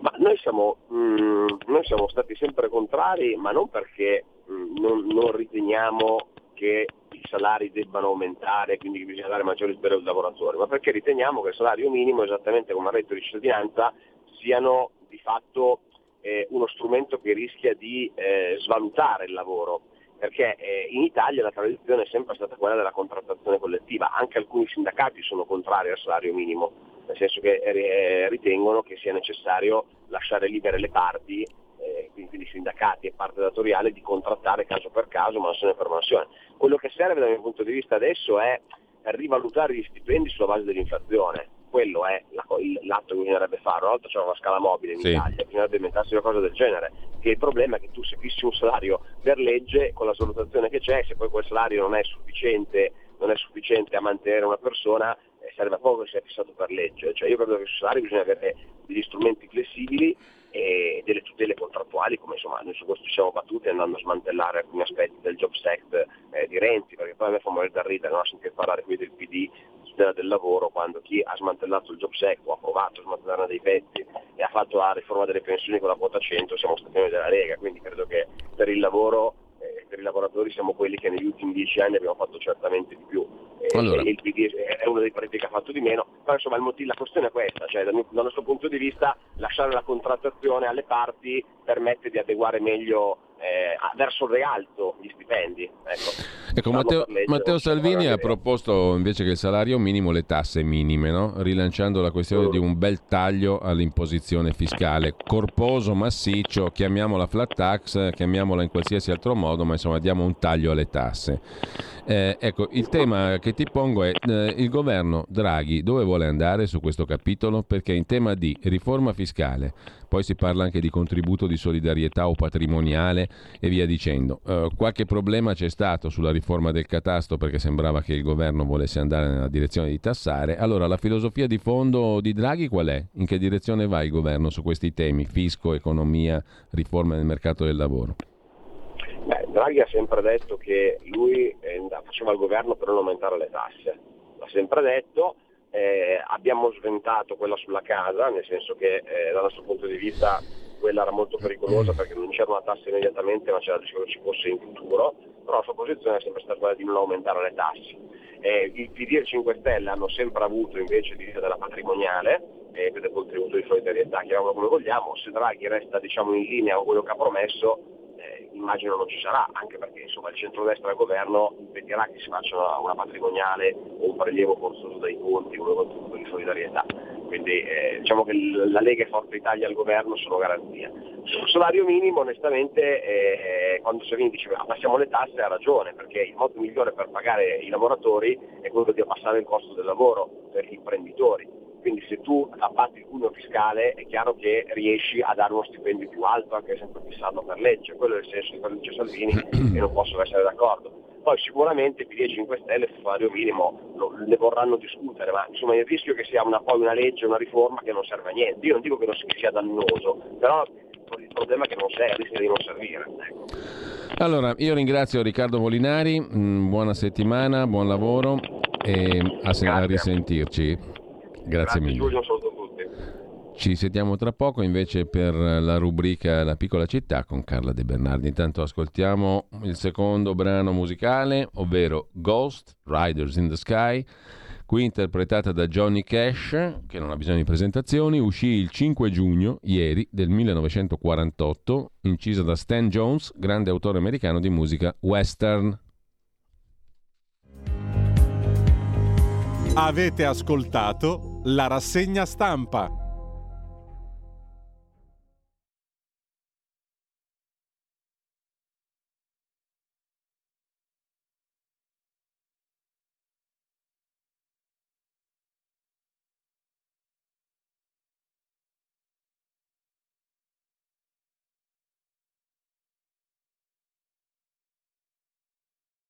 Ma noi, siamo, mh, mm, noi siamo stati sempre contrari, ma non perché mh, mm, non, non, riteniamo che i salari debbano aumentare, quindi bisogna dare maggiori sbirri ai lavoratori, ma perché riteniamo che il salario minimo, esattamente come il reddito di cittadinanza, siano di fatto eh, uno strumento che rischia di eh, svalutare il lavoro perché eh, in Italia la tradizione è sempre stata quella della contrattazione collettiva, anche alcuni sindacati sono contrari al salario minimo, nel senso che eh, ritengono che sia necessario lasciare libere le parti, eh, quindi sindacati e parte datoriale, di contrattare caso per caso, mansione per mansione. Quello che serve dal mio punto di vista adesso è rivalutare gli stipendi sulla base dell'inflazione, quello è l'atto che bisognerebbe fare. Una volta c'era una scala mobile in sì. Italia, bisognerebbe inventarsi una cosa del genere. Che il problema è che tu se fissi un salario per legge, con la valutazione che c'è, se poi quel salario non è sufficiente, non è sufficiente a mantenere una persona, eh, serve a poco che sia fissato per legge. Cioè io credo che sul salario bisogna avere degli strumenti flessibili e delle tutele contrattuali, come insomma noi su questo ci siamo battuti andando a smantellare alcuni aspetti del Jobs Act eh, di Renzi, perché poi a me fa morire da ridere no? sentire parlare qui del PD tutela del lavoro quando chi ha smantellato il Jobs Act o ha provato a smantellarne dei pezzi e ha fatto la riforma delle pensioni con la quota 100 siamo stati noi della Lega, quindi credo che per il lavoro eh, per i lavoratori siamo quelli che negli ultimi dieci anni abbiamo fatto certamente di più. Eh, allora. il PD è uno dei partiti che ha fatto di meno, però insomma motivo, la questione è questa, cioè dal, dal, nostro punto di vista lasciare la contrattazione alle parti permette di adeguare meglio eh, verso il rialto gli stipendi. Ecco. Ecco, Matteo, Matteo Salvini ha proposto invece che il salario minimo le tasse minime, no? rilanciando la questione di un bel taglio all'imposizione fiscale, corposo, massiccio, chiamiamola flat tax, chiamiamola in qualsiasi altro modo, ma insomma diamo un taglio alle tasse. Eh, ecco, il tema che ti pongo è eh, il governo Draghi dove vuole andare su questo capitolo? Perché in tema di riforma fiscale, poi si parla anche di contributo di solidarietà o patrimoniale e via dicendo. Eh, qualche problema c'è stato sulla riforma del catasto perché sembrava che il governo volesse andare nella direzione di tassare. Allora, la filosofia di fondo di Draghi qual è? In che direzione va il governo su questi temi? Fisco, economia, riforma del mercato del lavoro? Beh, Draghi ha sempre detto che lui eh, faceva il governo per non aumentare le tasse, l'ha sempre detto, eh, abbiamo sventato quella sulla casa, nel senso che eh, dal nostro punto di vista quella era molto pericolosa perché non c'era una tassa immediatamente ma c'era il rischio che ci fosse in futuro, però la sua posizione è sempre stata quella di non aumentare le tasse. Eh, il PD e il 5 Stelle hanno sempre avuto invece l'idea della patrimoniale e eh, del contributo di solidarietà, chiamiamolo come vogliamo, se Draghi resta diciamo, in linea con quello che ha promesso immagino non ci sarà, anche perché insomma, il centrodestra al governo impedirà che si faccia una, una patrimoniale o un prelievo forzoso dai conti, un contributo di solidarietà. Quindi eh, diciamo che la Lega e Forza Italia al governo sono garanzia. Sul salario minimo onestamente eh, quando Salvini dice abbassiamo le tasse ha ragione, perché il modo migliore per pagare i lavoratori è quello di abbassare il costo del lavoro per gli imprenditori quindi se tu abbatti il cuneo fiscale è chiaro che riesci a dare uno stipendio più alto, anche sempre fissato per legge, quello è il senso di quello che dice Salvini <clears throat> e non posso essere d'accordo. Poi sicuramente PD e 5 Stelle sul salario minimo lo, ne vorranno discutere, ma insomma il rischio che sia una, poi una legge, una riforma che non serve a niente. Io non dico che non sia dannoso, però il problema è che non serve, rischia di non servire. Ecco. Allora, io ringrazio Riccardo Molinari, mm, buona settimana, buon lavoro e a, a risentirci. Grazie, mille. Giulio, Ci sentiamo tra poco invece per la rubrica La piccola città con Carla De Bernardi. Intanto ascoltiamo il secondo brano musicale, ovvero Ghost Riders in the Sky, qui interpretata da Johnny Cash, che non ha bisogno di presentazioni, uscì il 5 giugno, ieri, del 1948, incisa da Stan Jones, grande autore americano di musica western. Avete ascoltato la rassegna stampa.